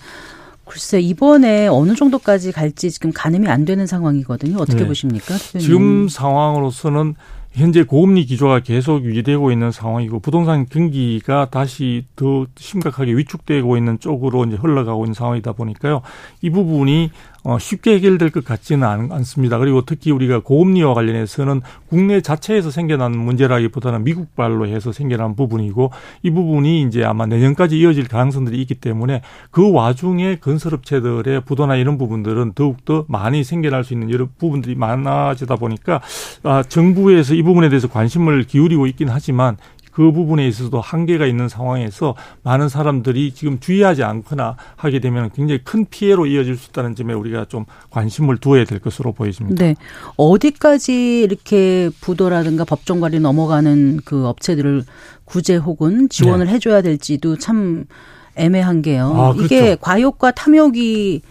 글쎄 이번에 어느 정도까지 갈지 지금 가늠이 안 되는 상황이거든요. 어떻게 네. 보십니까? 대표님? 지금 상황으로서는 현재 고금리 기조가 계속 유지되고 있는 상황이고 부동산 경기가 다시 더 심각하게 위축되고 있는 쪽으로 이제 흘러가고 있는 상황이다 보니까요. 이 부분이 어, 쉽게 해결될 것 같지는 않, 않습니다. 그리고 특히 우리가 고금리와 관련해서는 국내 자체에서 생겨난 문제라기보다는 미국발로 해서 생겨난 부분이고 이 부분이 이제 아마 내년까지 이어질 가능성들이 있기 때문에 그 와중에 건설업체들의 부도나 이런 부분들은 더욱더 많이 생겨날 수 있는 여러 부분들이 많아지다 보니까 아, 정부에서 이 부분에 대해서 관심을 기울이고 있긴 하지만 그 부분에 있어서도 한계가 있는 상황에서 많은 사람들이 지금 주의하지 않거나 하게 되면 굉장히 큰 피해로 이어질 수 있다는 점에 우리가 좀 관심을 두어야 될 것으로 보여집니다. 네. 어디까지 이렇게 부도라든가 법정 관리 넘어가는 그 업체들을 구제 혹은 지원을 네. 해줘야 될지도 참 애매한 게요. 아, 그렇죠. 이게 과욕과 탐욕이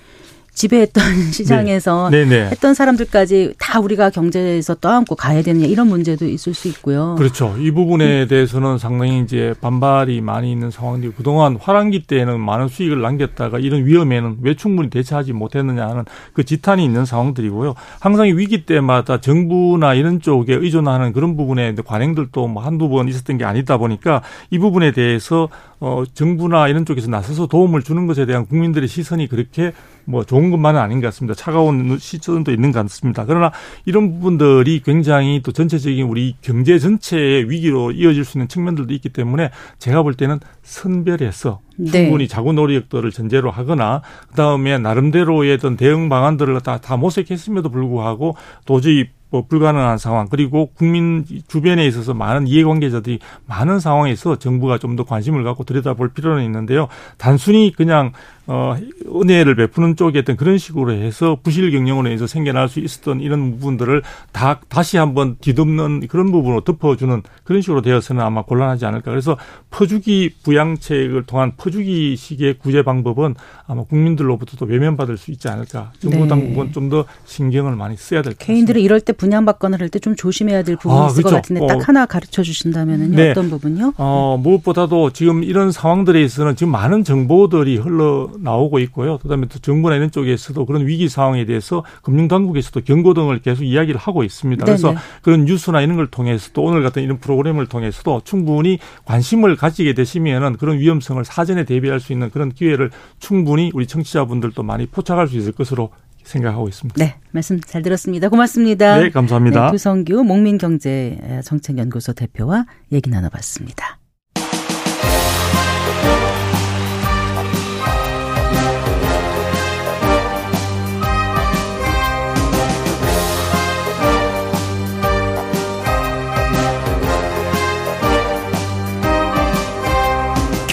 지배했던 시장에서 네. 했던 사람들까지 다 우리가 경제에서 떠안고 가야 되느냐 이런 문제도 있을 수 있고요. 그렇죠. 이 부분에 대해서는 상당히 이제 반발이 많이 있는 상황이고 그동안 화랑기 때에는 많은 수익을 남겼다가 이런 위험에는 왜 충분히 대처하지 못했느냐 하는 그 지탄이 있는 상황들이고요. 항상 위기 때마다 정부나 이런 쪽에 의존하는 그런 부분에 관행들도 뭐 한두 번 있었던 게 아니다 보니까 이 부분에 대해서 어 정부나 이런 쪽에서 나서서 도움을 주는 것에 대한 국민들의 시선이 그렇게 뭐 좋은 것만은 아닌 것 같습니다. 차가운 시선도 있는 것 같습니다. 그러나 이런 부분들이 굉장히 또 전체적인 우리 경제 전체의 위기로 이어질 수 있는 측면들도 있기 때문에 제가 볼 때는 선별해서 네. 충분히 자구 노력들을 전제로 하거나 그다음에 나름대로의 어떤 대응 방안들을 다, 다 모색했음에도 불구하고 도저히 뭐 불가능한 상황 그리고 국민 주변에 있어서 많은 이해관계자들이 많은 상황에서 정부가 좀 더 관심을 갖고 들여다볼 필요는 있는데요. 단순히 그냥 어 은혜를 베푸는 쪽에 어떤 그런 식으로 해서 부실 경영으로 해서 생겨날 수 있었던 이런 부분들을 다 다시 한번 뒤덮는 그런 부분으로 덮어주는 그런 식으로 되어서는 아마 곤란하지 않을까. 그래서 퍼주기 부양책을 통한 퍼주기 식의 구제 방법은 아마 국민들로부터도 외면받을 수 있지 않을까. 정부 네. 당국은 좀 더 신경을 많이 써야 될 것 같습니다. 개인들이 이럴 때 분양받거나 할 때 좀 조심해야 될 부분이 아, 있을 그렇죠. 것 같은데 딱 어. 하나 가르쳐 주신다면 네. 어떤 부분요? 어, 무엇보다도 지금 이런 상황들에 있어서는 지금 많은 정보들이 흘러 나오고 있고요. 그다음에 또 정부나 이런 쪽에서도 그런 위기 상황에 대해서 금융 당국에서도 경고 등을 계속 이야기를 하고 있습니다. 그래서 네네. 그런 뉴스나 이런 걸 통해서 또 오늘 같은 이런 프로그램을 통해서도 충분히 관심을 가지게 되시면은 그런 위험성을 사전에 대비할 수 있는 그런 기회를 충분히 우리 청취자분들도 많이 포착할 수 있을 것으로 생각하고 있습니다. 네, 말씀 잘 들었습니다. 고맙습니다. 네, 감사합니다. 네, 두성규 목민경제정책연구소 대표와 얘기 나눠봤습니다.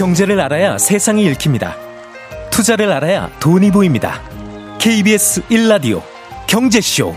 경제를 알아야 세상이 읽힙니다. 투자를 알아야 돈이 보입니다. KBS 1라디오 경제쇼.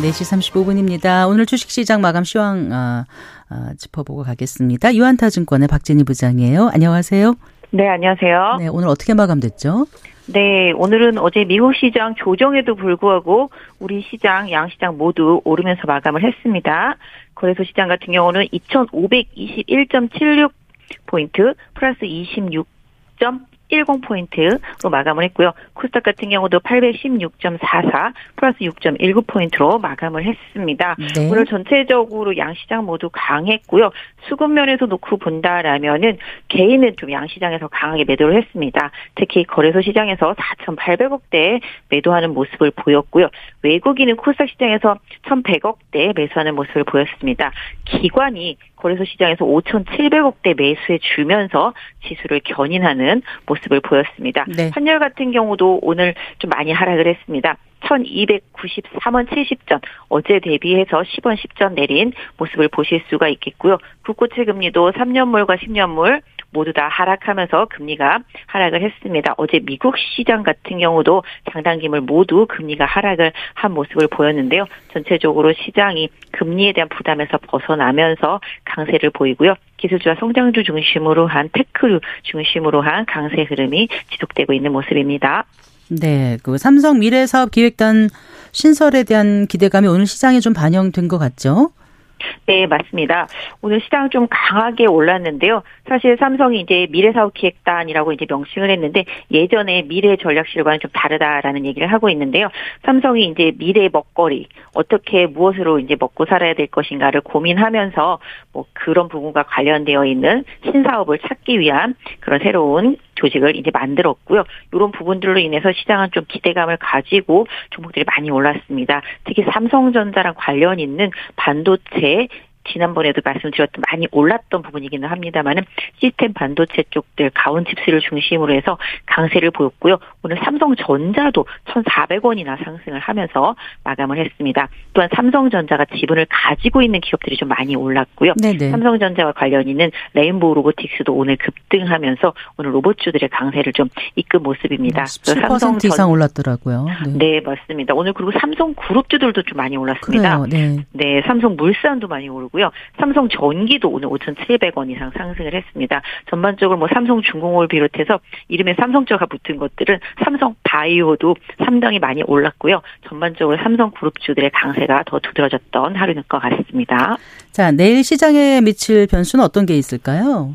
네시 35분입니다. 오늘 주식시장 마감 시황 아, 아, 짚어보고 가겠습니다. 유한타증권의 박진희 부장이에요. 안녕하세요. 네, 안녕하세요. 네, 오늘 어떻게 마감됐죠? 네, 오늘은 어제 미국 시장 조정에도 불구하고 우리 시장, 양 시장 모두 오르면서 마감을 했습니다. 거래소 시장 같은 경우는 2,521.76 포인트 플러스 26. 10포인트로 마감을 했고요. 코스닥 같은 경우도 816.44 플러스 6.19포인트로 마감을 했습니다. 네. 오늘 전체적으로 양시장 모두 강했고요. 수급 면에서 놓고 본다라면은 개인은 좀 양시장에서 강하게 매도를 했습니다. 특히 거래소 시장에서 4,800억대 매도하는 모습을 보였고요. 외국인은 코스닥 시장에서 1,100억대 매수하는 모습을 보였습니다. 기관이 거래소 시장에서 5,700억대 매수해 주면서 지수를 견인하는 모습을 보였습니다. 네. 환율 같은 경우도 오늘 좀 많이 하락을 했습니다. 1293원 70전 어제 대비해서 10원 10전 내린 모습을 보실 수가 있겠고요. 국고채 금리도 3년물과 10년물 모두 다 하락하면서 금리가 하락을 했습니다. 어제 미국 시장 같은 경우도 장단기물 모두 금리가 하락을 한 모습을 보였는데요. 전체적으로 시장이 금리에 대한 부담에서 벗어나면서 강세를 보이고요. 기술주와 성장주 중심으로 한 테크류 중심으로 한 강세 흐름이 지속되고 있는 모습입니다. 네, 그 삼성 미래사업 기획단 신설에 대한 기대감이 오늘 시장에 좀 반영된 것 같죠? 네, 맞습니다. 오늘 시장 좀 강하게 올랐는데요. 사실 삼성이 이제 미래사업기획단이라고 이제 명칭을 했는데 예전에 미래전략실과는 좀 다르다라는 얘기를 하고 있는데요. 삼성이 이제 미래 먹거리 어떻게 무엇으로 이제 먹고 살아야 될 것인가를 고민하면서 뭐 그런 부분과 관련되어 있는 신사업을 찾기 위한 그런 새로운 조직을 이제 만들었고요. 이런 부분들로 인해서 시장은 좀 기대감을 가지고 종목들이 많이 올랐습니다. 특히 삼성전자랑 관련 있는 반도체 지난번에도 말씀드렸던 많이 올랐던 부분이기는 합니다만은 시스템 반도체 쪽들 가온 칩스를 중심으로 해서 강세를 보였고요. 오늘 삼성전자도 1,400원이나 상승을 하면서 마감을 했습니다. 또한 삼성전자가 지분을 가지고 있는 기업들이 좀 많이 올랐고요. 네네. 삼성전자와 관련 있는 레인보우 로보틱스도 오늘 급등하면서 오늘 로봇주들의 강세를 좀 이끈 모습입니다. 17% 삼성 이상 올랐더라고요. 네. 네. 맞습니다. 오늘 그리고 삼성 그룹주들도 좀 많이 올랐습니다. 그래요, 네. 네, 삼성 물산도 많이 오르고 있고요. 삼성 전기도 오늘 5,700원 이상 상승을 했습니다. 전반적으로 뭐 삼성 중공업을 비롯해서 이름에 삼성자가 붙은 것들은 삼성 바이오도 상당히 많이 올랐고요. 전반적으로 삼성 그룹주들의 강세가 더 두드러졌던 하루인 것 같습니다. 자, 내일 시장에 미칠 변수는 어떤 게 있을까요?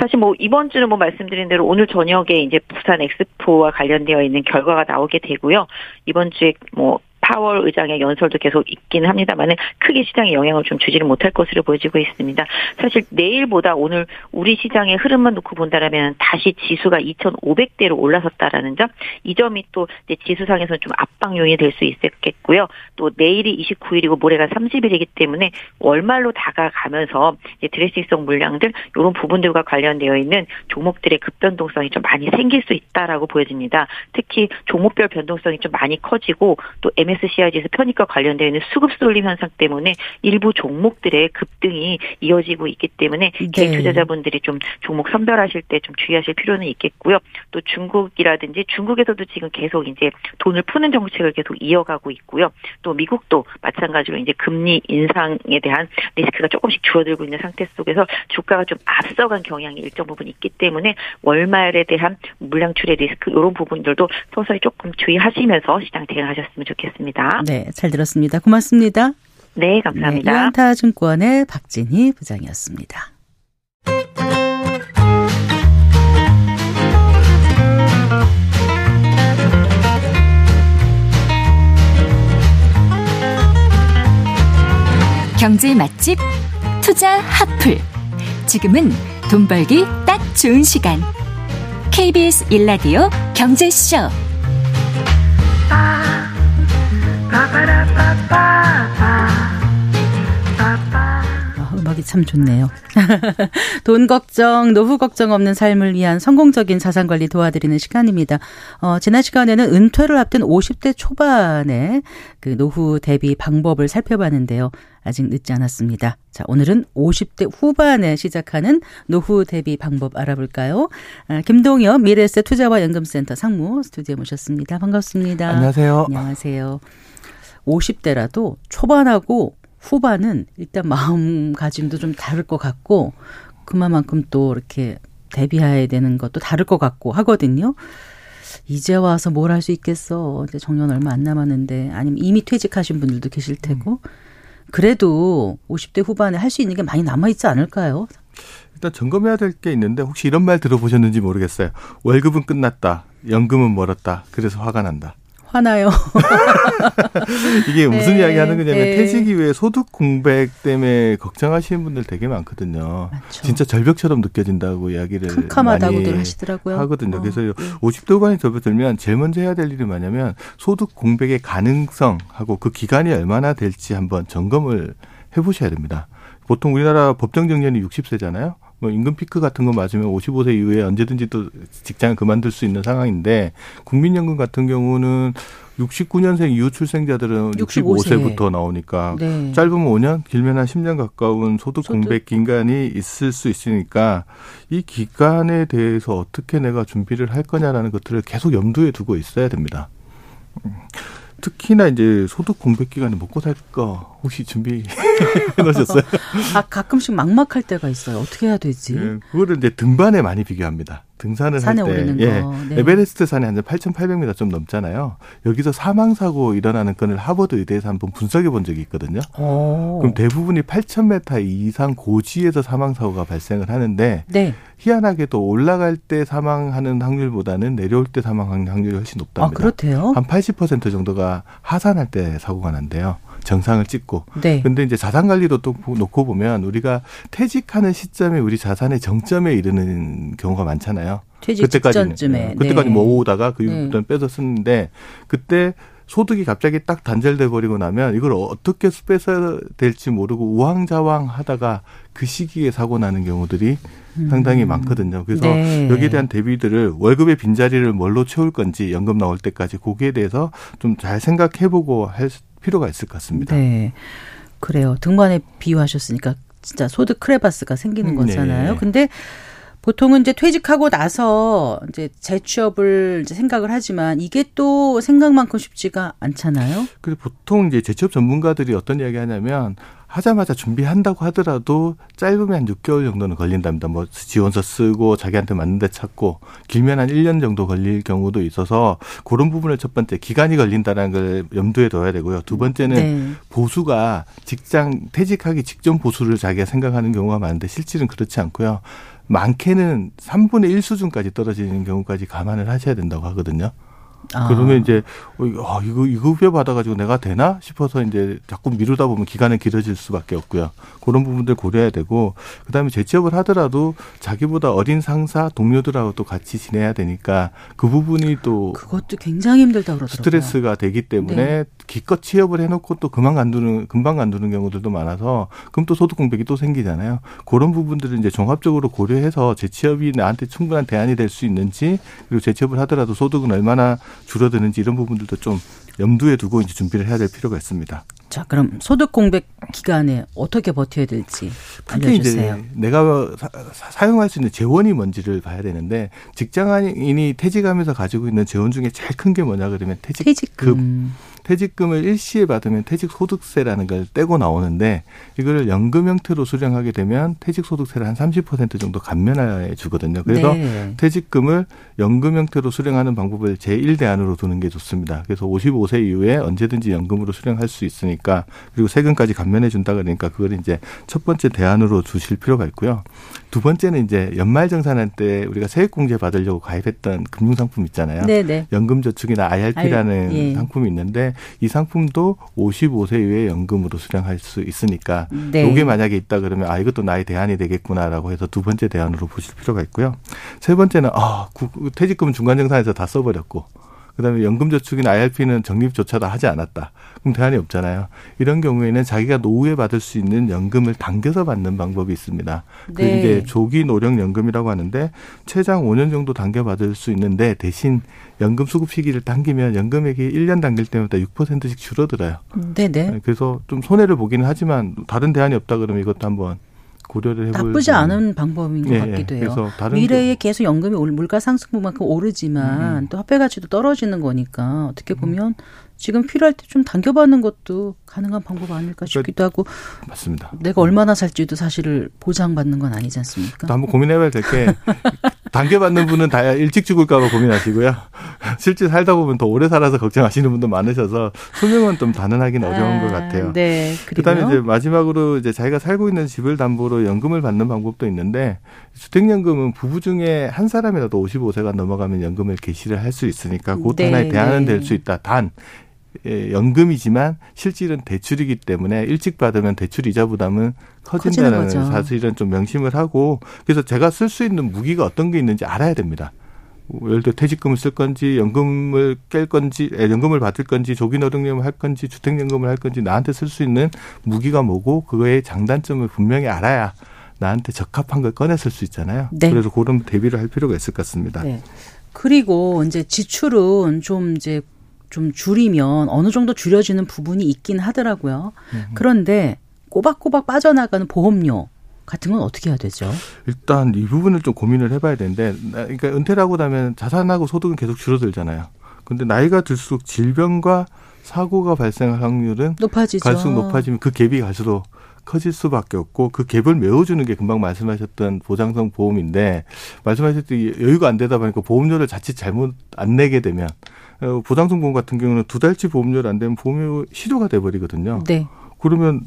사실 뭐 이번 주는 뭐 말씀드린 대로 오늘 저녁에 이제 부산 엑스포와 관련되어 있는 결과가 나오게 되고요. 이번 주에 뭐 파월 의장의 연설도 계속 있긴 합니다만은 크게 시장에 영향을 좀 주지는 못할 것으로 보여지고 있습니다. 사실 내일보다 오늘 우리 시장의 흐름만 놓고 본다라면 다시 지수가 2,500대로 올라섰다라는 점, 이 점이 또 이제 지수상에서는 좀 압박 요인이 될 수 있었겠고요. 또 내일이 29일이고 모레가 30일이기 때문에 월말로 다가가면서 드레싱성 물량들 이런 부분들과 관련되어 있는 종목들의 급변동성이 좀 많이 생길 수 있다라고 보여집니다. 특히 종목별 변동성이 좀 많이 커지고 또 MS MSCI 지수 편입과 관련되어 있는 수급 쏠림 현상 때문에 일부 종목들의 급등이 이어지고 있기 때문에 네. 개인 투자자분들이 좀 종목 선별하실 때 좀 주의하실 필요는 있겠고요. 또 중국이라든지 중국에서도 지금 계속 이제 돈을 푸는 정책을 계속 이어가고 있고요. 또 미국도 마찬가지로 이제 금리 인상에 대한 리스크가 조금씩 줄어들고 있는 상태 속에서 주가가 좀 앞서간 경향이 일정 부분 있기 때문에 월말에 대한 물량출의 리스크 이런 부분들도 서서히 조금 주의하시면서 시장 대응하셨으면 좋겠습니다. 네, 잘 들었습니다. 고맙습니다. 네, 감사합니다. 네, 유한타증권의 박진희 부장이었습니다. 경제 맛집 투자 핫플. 지금은 돈 벌기 딱 좋은 시간. KBS 일라디오 경제쇼. 음악이 참 좋네요. 돈 걱정, 노후 걱정 없는 삶을 위한 성공적인 자산 관리 도와드리는 시간입니다. 어, 지난 시간에는 은퇴를 앞둔 50대 초반의 그 노후 대비 방법을 살펴봤는데요. 아직 늦지 않았습니다. 자, 오늘은 50대 후반에 시작하는 노후 대비 방법 알아볼까요? 아, 김동엽 미래세 투자와 연금센터 상무 스튜디오에 모셨습니다. 반갑습니다. 안녕하세요. 안녕하세요. 50대라도 초반하고 후반은 일단 마음가짐도 좀 다를 것 같고 그만큼 또 이렇게 대비해야 되는 것도 다를 것 같고 하거든요. 이제 와서 뭘 할 수 있겠어. 이제 정년 얼마 안 남았는데 아니면 이미 퇴직하신 분들도 계실 테고. 그래도 50대 후반에 할 수 있는 게 많이 남아 있지 않을까요? 일단 점검해야 될 게 있는데 혹시 이런 말 들어보셨는지 모르겠어요. 월급은 끝났다. 연금은 멀었다. 그래서 화가 난다. 화나요. 이게 무슨 네, 이야기 하는 거냐면 네. 퇴직 이후에 소득 공백 때문에 걱정하시는 분들 되게 많거든요. 맞죠. 진짜 절벽처럼 느껴진다고 이야기를 캄캄하다고들 하시더라고요. 하거든요. 어. 그래서 네. 50대 후반에 접어들면 제일 먼저 해야 될 일이 뭐냐면 소득 공백의 가능성하고 그 기간이 얼마나 될지 한번 점검을 해보셔야 됩니다. 보통 우리나라 법정 정년이 60세잖아요. 뭐 임금 피크 같은 거 맞으면 55세 이후에 언제든지 또 직장을 그만둘 수 있는 상황인데 국민연금 같은 경우는 69년생 이후 출생자들은 65세. 부터 나오니까 네. 짧으면 5년, 길면 한 10년 가까운 소득, 공백 기간이 있을 수 있으니까 이 기간에 대해서 어떻게 내가 준비를 할 거냐라는 것들을 계속 염두에 두고 있어야 됩니다. 특히나 이제 소득 공백 기간에 먹고 살까 혹시 준비 해 놓으셨어요? 아 가끔씩 막막할 때가 있어요. 어떻게 해야 되지? 네, 그거를 이제 등반에 많이 비교합니다. 등산을 할 때, 예, 네. 에베레스트 산이 한 8,800m 좀 넘잖아요. 여기서 사망 사고 일어나는 건을 하버드 의대에서 한번 분석해 본 적이 있거든요. 오. 그럼 대부분이 8,000m 이상 고지에서 사망 사고가 발생을 하는데 네. 희한하게도 올라갈 때 사망하는 확률보다는 내려올 때 사망하는 확률이 훨씬 높답니다. 아, 그렇대요? 한 80% 정도가 하산할 때 사고가 난대요. 정상을 찍고. 네. 근데 이제 자산 관리도 또 놓고 보면 우리가 퇴직하는 시점에 우리 자산의 정점에 이르는 경우가 많잖아요. 퇴직 그때까지는 직전쯤에. 그때까지 네. 모으다가 그 이후부터는 네. 빼서 쓰는데 그때 소득이 갑자기 딱 단절돼 버리고 나면 이걸 어떻게 뺏어야 될지 모르고 우왕좌왕 하다가 그 시기에 사고 나는 경우들이 상당히 음. 많거든요. 그래서 네. 여기에 대한 대비들을 월급의 빈자리를 뭘로 채울 건지 연금 나올 때까지 거기에 대해서 좀 잘 생각해보고 할 필요가 있을 것 같습니다. 네. 그래요. 등반에 비유하셨으니까 진짜 소득 크레바스가 생기는 음, 거잖아요. 네. 근데 보통은 이제 퇴직하고 나서 이제 재취업을 이제 생각을 하지만 이게 또 생각만큼 쉽지가 않잖아요. 그래서 보통 이제 재취업 전문가들이 어떤 이야기 하냐면 하자마자 준비한다고 하더라도 짧으면 한 6개월 정도는 걸린답니다. 뭐 지원서 쓰고 자기한테 맞는 데 찾고 길면 한 1년 정도 걸릴 경우도 있어서 그런 부분을 첫 번째 기간이 걸린다는 걸 염두에 둬야 되고요. 두 번째는 네. 보수가 직장 퇴직하기 직전 보수를 자기가 생각하는 경우가 많은데 실질은 그렇지 않고요. 많게는 3분의 1 수준까지 떨어지는 경우까지 감안을 하셔야 된다고 하거든요. 아. 그러면 이제 어, 아, 이거 이거 후배 받아가지고 내가 되나 싶어서 이제 자꾸 미루다 보면 기간은 길어질 수밖에 없고요. 그런 부분들 고려해야 되고 그다음에 재취업을 하더라도 자기보다 어린 상사 동료들하고 또 같이 지내야 되니까 그 부분이 또 그것도 굉장히 힘들다 그러더라고요. 스트레스가 되기 때문에 네. 기껏 취업을 해놓고 또 그만 간두는 금방 간두는 경우들도 많아서 그럼 또 소득 공백이 또 생기잖아요. 그런 부분들을 이제 종합적으로 고려해서 재취업이 나한테 충분한 대안이 될 수 있는지 그리고 재취업을 하더라도 소득은 얼마나 줄어드는지 이런 부분들도 좀 염두에 두고 이제 준비를 해야 될 필요가 있습니다. 자, 그럼 소득 공백 기간에 어떻게 버텨야 될지 알려주세요. 이제 내가 사, 용할수 있는 재원이 뭔지를 봐야 되는데 직장인이 퇴직하면서 가지고 있는 재원 중에 제일 큰 게 뭐냐 그러면 퇴직금. 퇴직금. 퇴직금을 일시에 받으면 퇴직소득세라는 걸 떼고 나오는데 이거를 연금 형태로 수령하게 되면 퇴직소득세를 한 30% 정도 감면해 주거든요. 그래서 네. 퇴직금을 연금 형태로 수령하는 방법을 제1대안으로 두는 게 좋습니다. 그래서 55세 이후에 언제든지 연금으로 수령할 수 있으니까 그리고 세금까지 감면해 준다 그러니까 그걸 이제 첫 번째 대안으로 두실 필요가 있고요. 두 번째는 이제 연말정산할 때 우리가 세액공제 받으려고 가입했던 금융상품 있잖아요. 네네. 연금저축이나 IRP라는 예. 상품이 있는데 이 상품도 55세 이후에 연금으로 수령할 수 있으니까 네. 이게 만약에 있다 그러면 아 이것도 나의 대안이 되겠구나라고 해서 두 번째 대안으로 보실 필요가 있고요. 세 번째는 아 퇴직금 중간정산에서 다 써버렸고 그다음에 연금저축이나 IRP는 적립조차도 하지 않았다. 그럼 대안이 없잖아요. 이런 경우에는 자기가 노후에 받을 수 있는 연금을 당겨서 받는 방법이 있습니다. 그 네. 이제 조기 노령 연금이라고 하는데 최장 5년 정도 당겨 받을 수 있는데 대신 연금 수급 시기를 당기면 연금액이 1년 당길 때마다 6%씩 줄어들어요. 네네. 네. 그래서 좀 손해를 보기는 하지만 다른 대안이 없다 그러면 이것도 한번 고려를 해볼 나쁘지 않은 방법인 것 예, 예. 같기도 해요. 미래에 계속 연금이 물가 상승분만큼 오르지만 음. 또 화폐 가치도 떨어지는 거니까 어떻게 보면 음. 지금 필요할 때 좀 당겨받는 것도 가능한 방법 아닐까 그러니까 싶기도 하고 맞습니다. 내가 얼마나 살지도 사실을 보장받는 건 아니지 않습니까? 또 한번 고민해봐야 될 게 당겨받는 분은 다 일찍 죽을까봐 고민하시고요. 실제 살다 보면 더 오래 살아서 걱정하시는 분도 많으셔서 수명은 좀 단언하기는 어려운 아, 것 같아요. 네. 그다음에 이제 마지막으로 이제 자기가 살고 있는 집을 담보로 연금을 받는 방법도 있는데 주택연금은 부부 중에 한 사람이라도 55세가 넘어가면 연금을 개시를 할 수 있으니까 그것 네, 하나의 대안은 네. 될수 있다. 단 예, 연금이지만 실질은 대출이기 때문에 일찍 받으면 대출 이자 부담은 커진다는 사실은 좀 명심을 하고 그래서 제가 쓸 수 있는 무기가 어떤 게 있는지 알아야 됩니다. 예를 들어 퇴직금을 쓸 건지 연금을 깰 건지 예, 연금을 받을 건지 조기 노동연금을 할 건지 주택연금을 할 건지 나한테 쓸 수 있는 무기가 뭐고 그거의 장단점을 분명히 알아야 나한테 적합한 걸 꺼내 쓸 수 있잖아요. 네. 그래서 그런 대비를 할 필요가 있을 것 같습니다. 네. 그리고 이제 지출은 좀 이제 좀 줄이면 어느 정도 줄여지는 부분이 있긴 하더라고요. 음. 그런데 꼬박꼬박 빠져나가는 보험료 같은 건 어떻게 해야 되죠? 일단 이 부분을 좀 고민을 해봐야 되는데, 그러니까 은퇴를 하고 나면 자산하고 소득은 계속 줄어들잖아요. 근데 나이가 들수록 질병과 사고가 발생할 확률은 높아지죠. 갈수록 높아지면 그 갭이 갈수록 커질 수밖에 없고 그 갭을 메워주는 게 금방 말씀하셨던 보장성 보험인데 말씀하셨듯이 여유가 안 되다 보니까 보험료를 자칫 잘못 안 내게 되면 어, 보장성 보험 같은 경우는 두 달치 보험료를 안 되면 보험료 실효가 돼버리거든요. 네. 그러면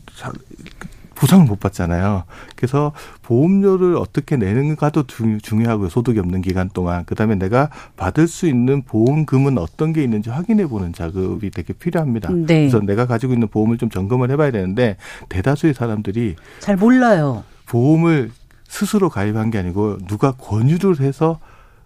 보상을 못 받잖아요. 그래서 보험료를 어떻게 내는가도 중요하고요. 소득이 없는 기간 동안. 그다음에 내가 받을 수 있는 보험금은 어떤 게 있는지 확인해 보는 작업이 되게 필요합니다. 네. 그래서 내가 가지고 있는 보험을 좀 점검을 해봐야 되는데 대다수의 사람들이 잘 몰라요. 보험을 스스로 가입한 게 아니고 누가 권유를 해서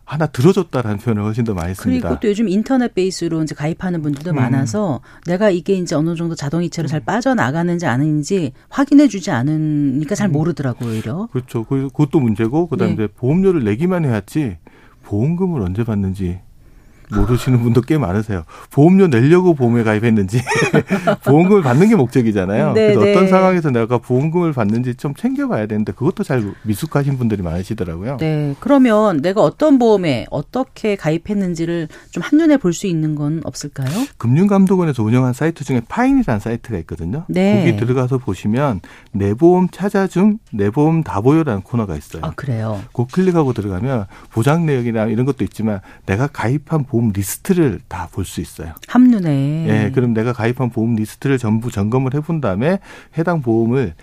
하나 들어줬다라는 표현을 훨씬 더 많이 씁니다. 그리고 또 요즘 인터넷 베이스로 이제 가입하는 분들도 음. 많아서 내가 이게 이제 어느 정도 자동이체로 잘 음. 빠져나가는지 아닌지 확인해 주지 않으니까 잘 음. 모르더라고요, 오히려. 그렇죠. 그것도 문제고, 그 다음에 네. 보험료를 내기만 해야지 보험금을 언제 받는지 모르시는 분도 꽤 많으세요. 보험료 내려고 보험에 가입했는지 보험금을 받는 게 목적이잖아요. 네, 그래서 어떤 네. 상황에서 내가 보험금을 받는지 좀 챙겨봐야 되는데 그것도 잘 미숙하신 분들이 많으시더라고요. 네. 그러면 내가 어떤 보험에 어떻게 가입했는지를 좀 한눈에 볼 수 있는 건 없을까요? 금융감독원에서 운영한 사이트 중에 파인이라는 사이트가 있거든요. 네. 거기 들어가서 보시면 내 보험 찾아줌, 내 보험 다 보여라는 코너가 있어요. 아, 그래요? 그 클릭하고 들어가면 보장 내역이나 이런 것도 있지만 내가 가입한 보험 보험 리스트를 다 볼 수 있어요. 한눈에. 예, 그럼 내가 가입한 보험 리스트를 전부 점검을 해본 다음에 해당 보험을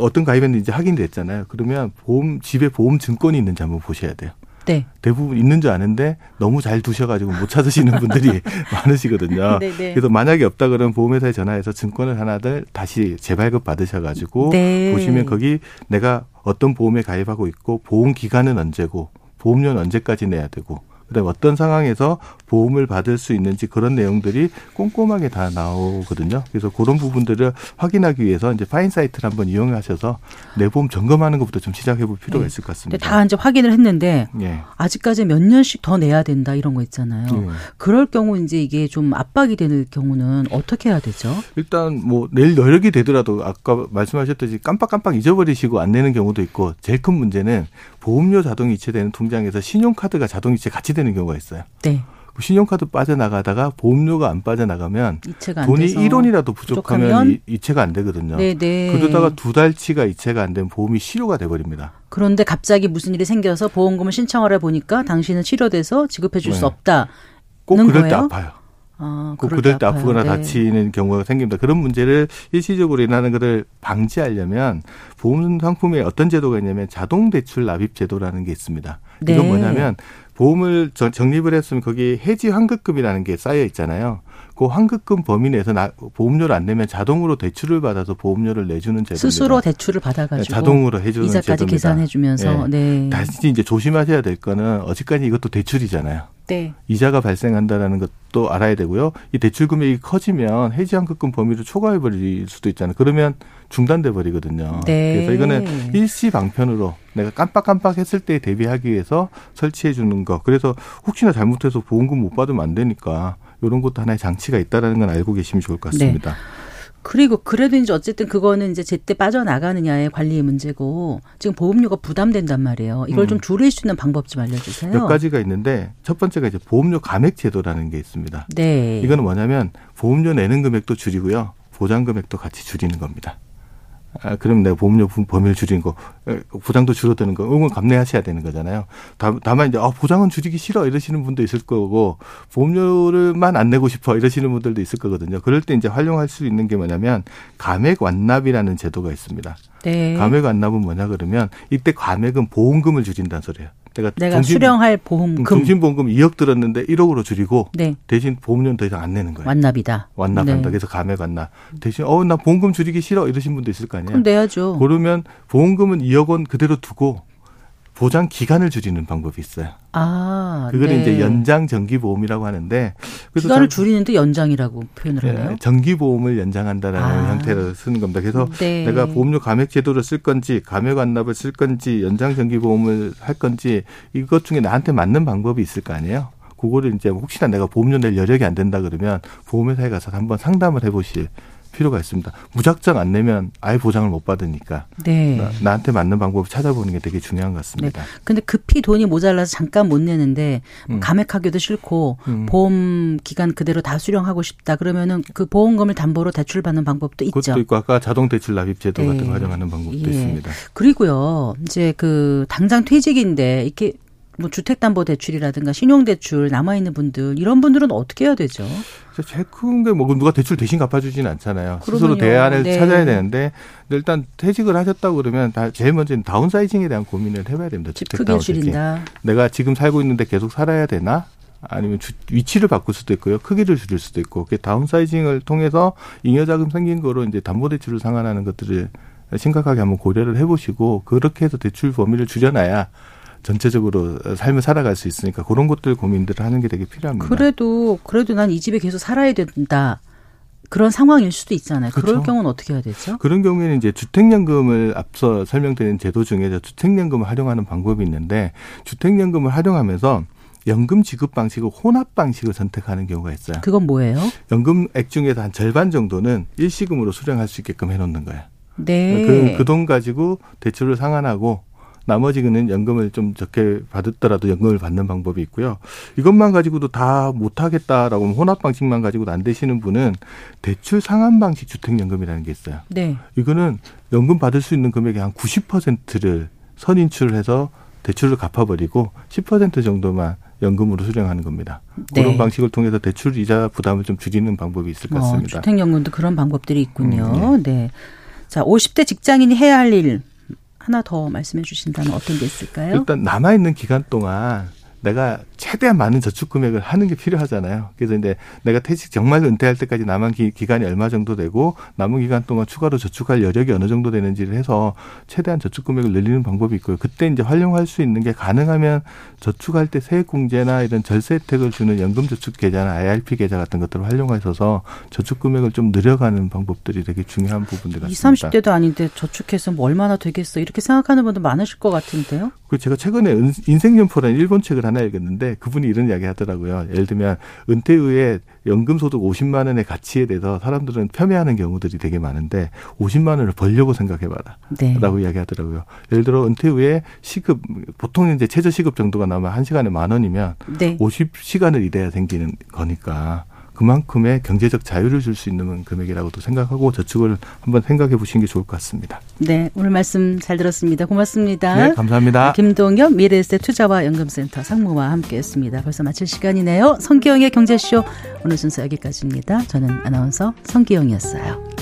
어떤 가입했는지 확인됐잖아요. 그러면 보험 집에 보험 증권이 있는지 한번 보셔야 돼요. 네. 대부분 있는 줄 아는데 너무 잘 두셔가지고 못 찾으시는 분들이 많으시거든요. 네네. 네. 그래서 만약에 없다 그러면 보험회사에 전화해서 증권을 하나들 다시 재발급 받으셔가지고 네. 보시면 거기 내가 어떤 보험에 가입하고 있고 보험 기간은 언제고 보험료는 언제까지 내야 되고 그다음에 어떤 상황에서 보험을 받을 수 있는지 그런 내용들이 꼼꼼하게 다 나오거든요. 그래서 그런 부분들을 확인하기 위해서 이제 파인 사이트를 한번 이용하셔서 내 보험 점검하는 것부터 좀 시작해 볼 필요가 네. 있을 것 같습니다. 다 이제 확인을 했는데 네. 아직까지 몇 년씩 더 내야 된다 이런 거 있잖아요. 네. 그럴 경우 이제 이게 좀 압박이 되는 경우는 어떻게 해야 되죠? 일단 뭐 내일 여력이 되더라도 아까 말씀하셨듯이 깜빡깜빡 잊어버리시고 안 내는 경우도 있고 제일 큰 문제는 보험료 자동 이체되는 통장에서 신용카드가 자동 이체 같이 되는 경우가 있어요. 네. 그 신용카드 빠져나가다가 보험료가 안 빠져나가면 안 돈이 돼서. 1원이라도 부족하면, 부족하면? 이 체가 안 되거든요. 네네. 네. 그러다가 두 달치가 이체가 안 되면 보험이 실효가 돼버립니다. 그런데 갑자기 무슨 일이 생겨서 보험금을 신청하러 보니까 당신은 치료돼서 지급해 줄수 네. 없다. 꼭 그럴 거예요? 때 아파요. 아, 그 그럴 때 아프거나 네. 다치는 경우가 생깁니다. 그런 문제를 일시적으로 일어나는 것을 방지하려면 보험 상품에 어떤 제도가 있냐면 자동 대출 납입 제도라는 게 있습니다. 네. 이건 뭐냐면 보험을 적립을 했으면 거기 해지 환급금이라는 게 쌓여 있잖아요. 그 환급금 범위 내에서 나, 보험료를 안 내면 자동으로 대출을 받아서 보험료를 내주는 제도입니다. 스스로 대출을 받아가지고 네, 자동으로 해주는 이자까지 제도입니다. 계산해주면서 네. 네. 다시 이제 조심하셔야 될 거는 어제까지 이것도 대출이잖아요. 네. 이자가 발생한다라는 것도 알아야 되고요. 이 대출 금액이 커지면 해지 환급금 범위를 초과해 버릴 수도 있잖아요. 그러면 중단돼 버리거든요. 네. 그래서 이거는 일시 방편으로 내가 깜빡깜빡 했을 때 대비하기 위해서 설치해 주는 거. 그래서 혹시나 잘못해서 보험금 못 받으면 안 되니까 이런 것도 하나의 장치가 있다라는 건 알고 계시면 좋을 것 같습니다. 네. 그리고 그래도 이제 어쨌든 그거는 이제 제때 빠져나가느냐의 관리의 문제고 지금 보험료가 부담된단 말이에요. 이걸 음. 좀 줄일 수 있는 방법 좀 알려주세요. 몇 가지가 있는데 첫 번째가 이제 보험료 감액 제도라는 게 있습니다. 네. 이거는 뭐냐면 보험료 내는 금액도 줄이고요. 보장 금액도 같이 줄이는 겁니다. 아, 그럼 내가 보험료 범위를 줄이는 거, 보장도 줄어드는 거, 응원 감내하셔야 되는 거잖아요. 다, 만 이제, 아, 보장은 줄이기 싫어 이러시는 분도 있을 거고, 보험료를만 안 내고 싶어 이러시는 분들도 있을 거거든요. 그럴 때 이제 활용할 수 있는 게 뭐냐면, 감액 완납이라는 제도가 있습니다. 네. 감액 완납은 뭐냐 그러면, 이때 감액은 보험금을 줄인다는 소리예요. 내가, 내가 정신, 수령할 보험금 정신보험금 2억 들었는데 1억으로 줄이고 네. 대신 보험료는 더 이상 안 내는 거예요. 완납이다. 완납한다. 네. 그래서 감액 완납. 대신 어 나 보험금 줄이기 싫어 이러신 분도 있을 거 아니에요. 그럼 내야죠. 그러면 보험금은 2억 원 그대로 두고 보장 기간을 줄이는 방법이 있어요. 아, 그걸 네. 이제 연장 정기 보험이라고 하는데 기간을 줄이는데 연장이라고 표현을 하나요? 네, 정기 보험을 연장한다라는 아. 형태로 쓰는 겁니다. 그래서 네. 내가 보험료 감액 제도를 쓸 건지 감액 완납을 쓸 건지 연장 정기 보험을 할 건지 이것 중에 나한테 맞는 방법이 있을 거 아니에요. 그거를 이제 혹시나 내가 보험료 낼 여력이 안 된다 그러면 보험회사에 가서 한번 상담을 해보실 필요가 있습니다. 무작정 안 내면 아예 보장을 못 받으니까 네. 나, 한테 맞는 방법을 찾아보는 게 되게 중요한 것 같습니다. 네. 근데 급히 돈이 모자라서 잠깐 못 내는데 음. 감액하기도 싫고 음. 보험 기간 그대로 다 수령하고 싶다 그러면은 그 보험금을 담보로 대출 받는 방법도 있죠. 그것도 있고 아까 자동 대출 납입 제도 네. 같은 거 활용하는 방법도 예. 있습니다. 그리고요. 이제 그 당장 퇴직인데 이렇게 뭐 주택담보대출이라든가 신용대출 남아있는 분들 이런 분들은 어떻게 해야 되죠? 제일 큰 게 뭐 누가 대출 대신 갚아주지는 않잖아요. 그러면요. 스스로 대안을 네. 찾아야 되는데 일단 퇴직을 하셨다고 그러면 다 제일 먼저 는 다운사이징에 대한 고민을 해봐야 됩니다. 집 크기를 줄인다. 내가 지금 살고 있는데 계속 살아야 되나? 아니면 주, 위치를 바꿀 수도 있고요. 크기를 줄일 수도 있고. 그 다운사이징을 통해서 잉여자금 생긴 거로 이제 담보대출을 상환하는 것들을 심각하게 한번 고려를 해보시고 그렇게 해서 대출 범위를 줄여놔야 전체적으로 삶을 살아갈 수 있으니까 그런 것들 고민들을 하는 게 되게 필요합니다. 그래도 그래도 난 이 집에 계속 살아야 된다. 그런 상황일 수도 있잖아요. 그럴 그렇죠. 경우는 어떻게 해야 되죠? 그런 경우에는 이제 주택연금을 앞서 설명드린 제도 중에 주택연금을 활용하는 방법이 있는데 주택연금을 활용하면서 연금 지급 방식을 혼합 방식을 선택하는 경우가 있어요. 그건 뭐예요? 연금액 중에서 한 절반 정도는 일시금으로 수령할 수 있게끔 해놓는 거예요. 네. 그돈 가지고 대출을 상환하고 나머지 는 연금을 좀 적게 받았더라도 연금을 받는 방법이 있고요. 이것만 가지고도 다 못하겠다라고 혼합 방식만 가지고도 안 되시는 분은 대출 상환 방식 주택연금이라는 게 있어요. 네. 이거는 연금 받을 수 있는 금액의 한 90%를 선인출을 해서 대출을 갚아버리고 10% 정도만 연금으로 수령하는 겁니다. 네. 그런 방식을 통해서 대출 이자 부담을 좀 줄이는 방법이 있을 것 어, 같습니다. 어, 주택연금도 그런 방법들이 있군요. 음, 네. 네. 자, 50대 직장인이 해야 할 일 하나 더 말씀해 주신다면 어떤 게 있을까요? 일단 남아 있는 기간 동안 내가 최대한 많은 저축 금액을 하는 게 필요하잖아요. 그래서 이제 내가 퇴직 정말 은퇴할 때까지 남은 기, 간이 얼마 정도 되고 남은 기간 동안 추가로 저축할 여력이 어느 정도 되는지를 해서 최대한 저축 금액을 늘리는 방법이 있고요. 그때 이제 활용할 수 있는 게 가능하면 저축할 때 세액 공제나 이런 절세 혜택을 주는 연금 저축 계좌나 IRP 계좌 같은 것들을 활용하셔서 저축 금액을 좀 늘려가는 방법들이 되게 중요한 부분들 같습니다. 20, 30대도 아닌데 저축해서 뭐 얼마나 되겠어 이렇게 생각하는 분도 많으실 것 같은데요. 그 제가 최근에 인생연포라는 일본 책을 하나 읽었는데 그분이 이런 이야기 하더라고요. 예를 들면 은퇴 후에 연금 소득 50만 원의 가치에 대해서 사람들은 폄훼하는 경우들이 되게 많은데 50만 원을 벌려고 생각해 봐라. 네. 라고 이야기하더라고요. 예를 들어 은퇴 후에 시급 보통 이제 최저 시급 정도가 나면 한 시간에 만 원이면 네. 50시간을 일해야 생기는 거니까 그만큼의 경제적 자유를 줄 수 있는 금액이라고도 생각하고 저축을 한번 생각해 보시는 게 좋을 것 같습니다. 네, 오늘 말씀 잘 들었습니다. 고맙습니다. 네, 감사합니다. 김동엽 미래에셋 투자와 연금센터 상무와 함께했습니다. 벌써 마칠 시간이네요. 성기영의 경제쇼 오늘 순서 여기까지입니다. 저는 아나운서 성기영이었어요.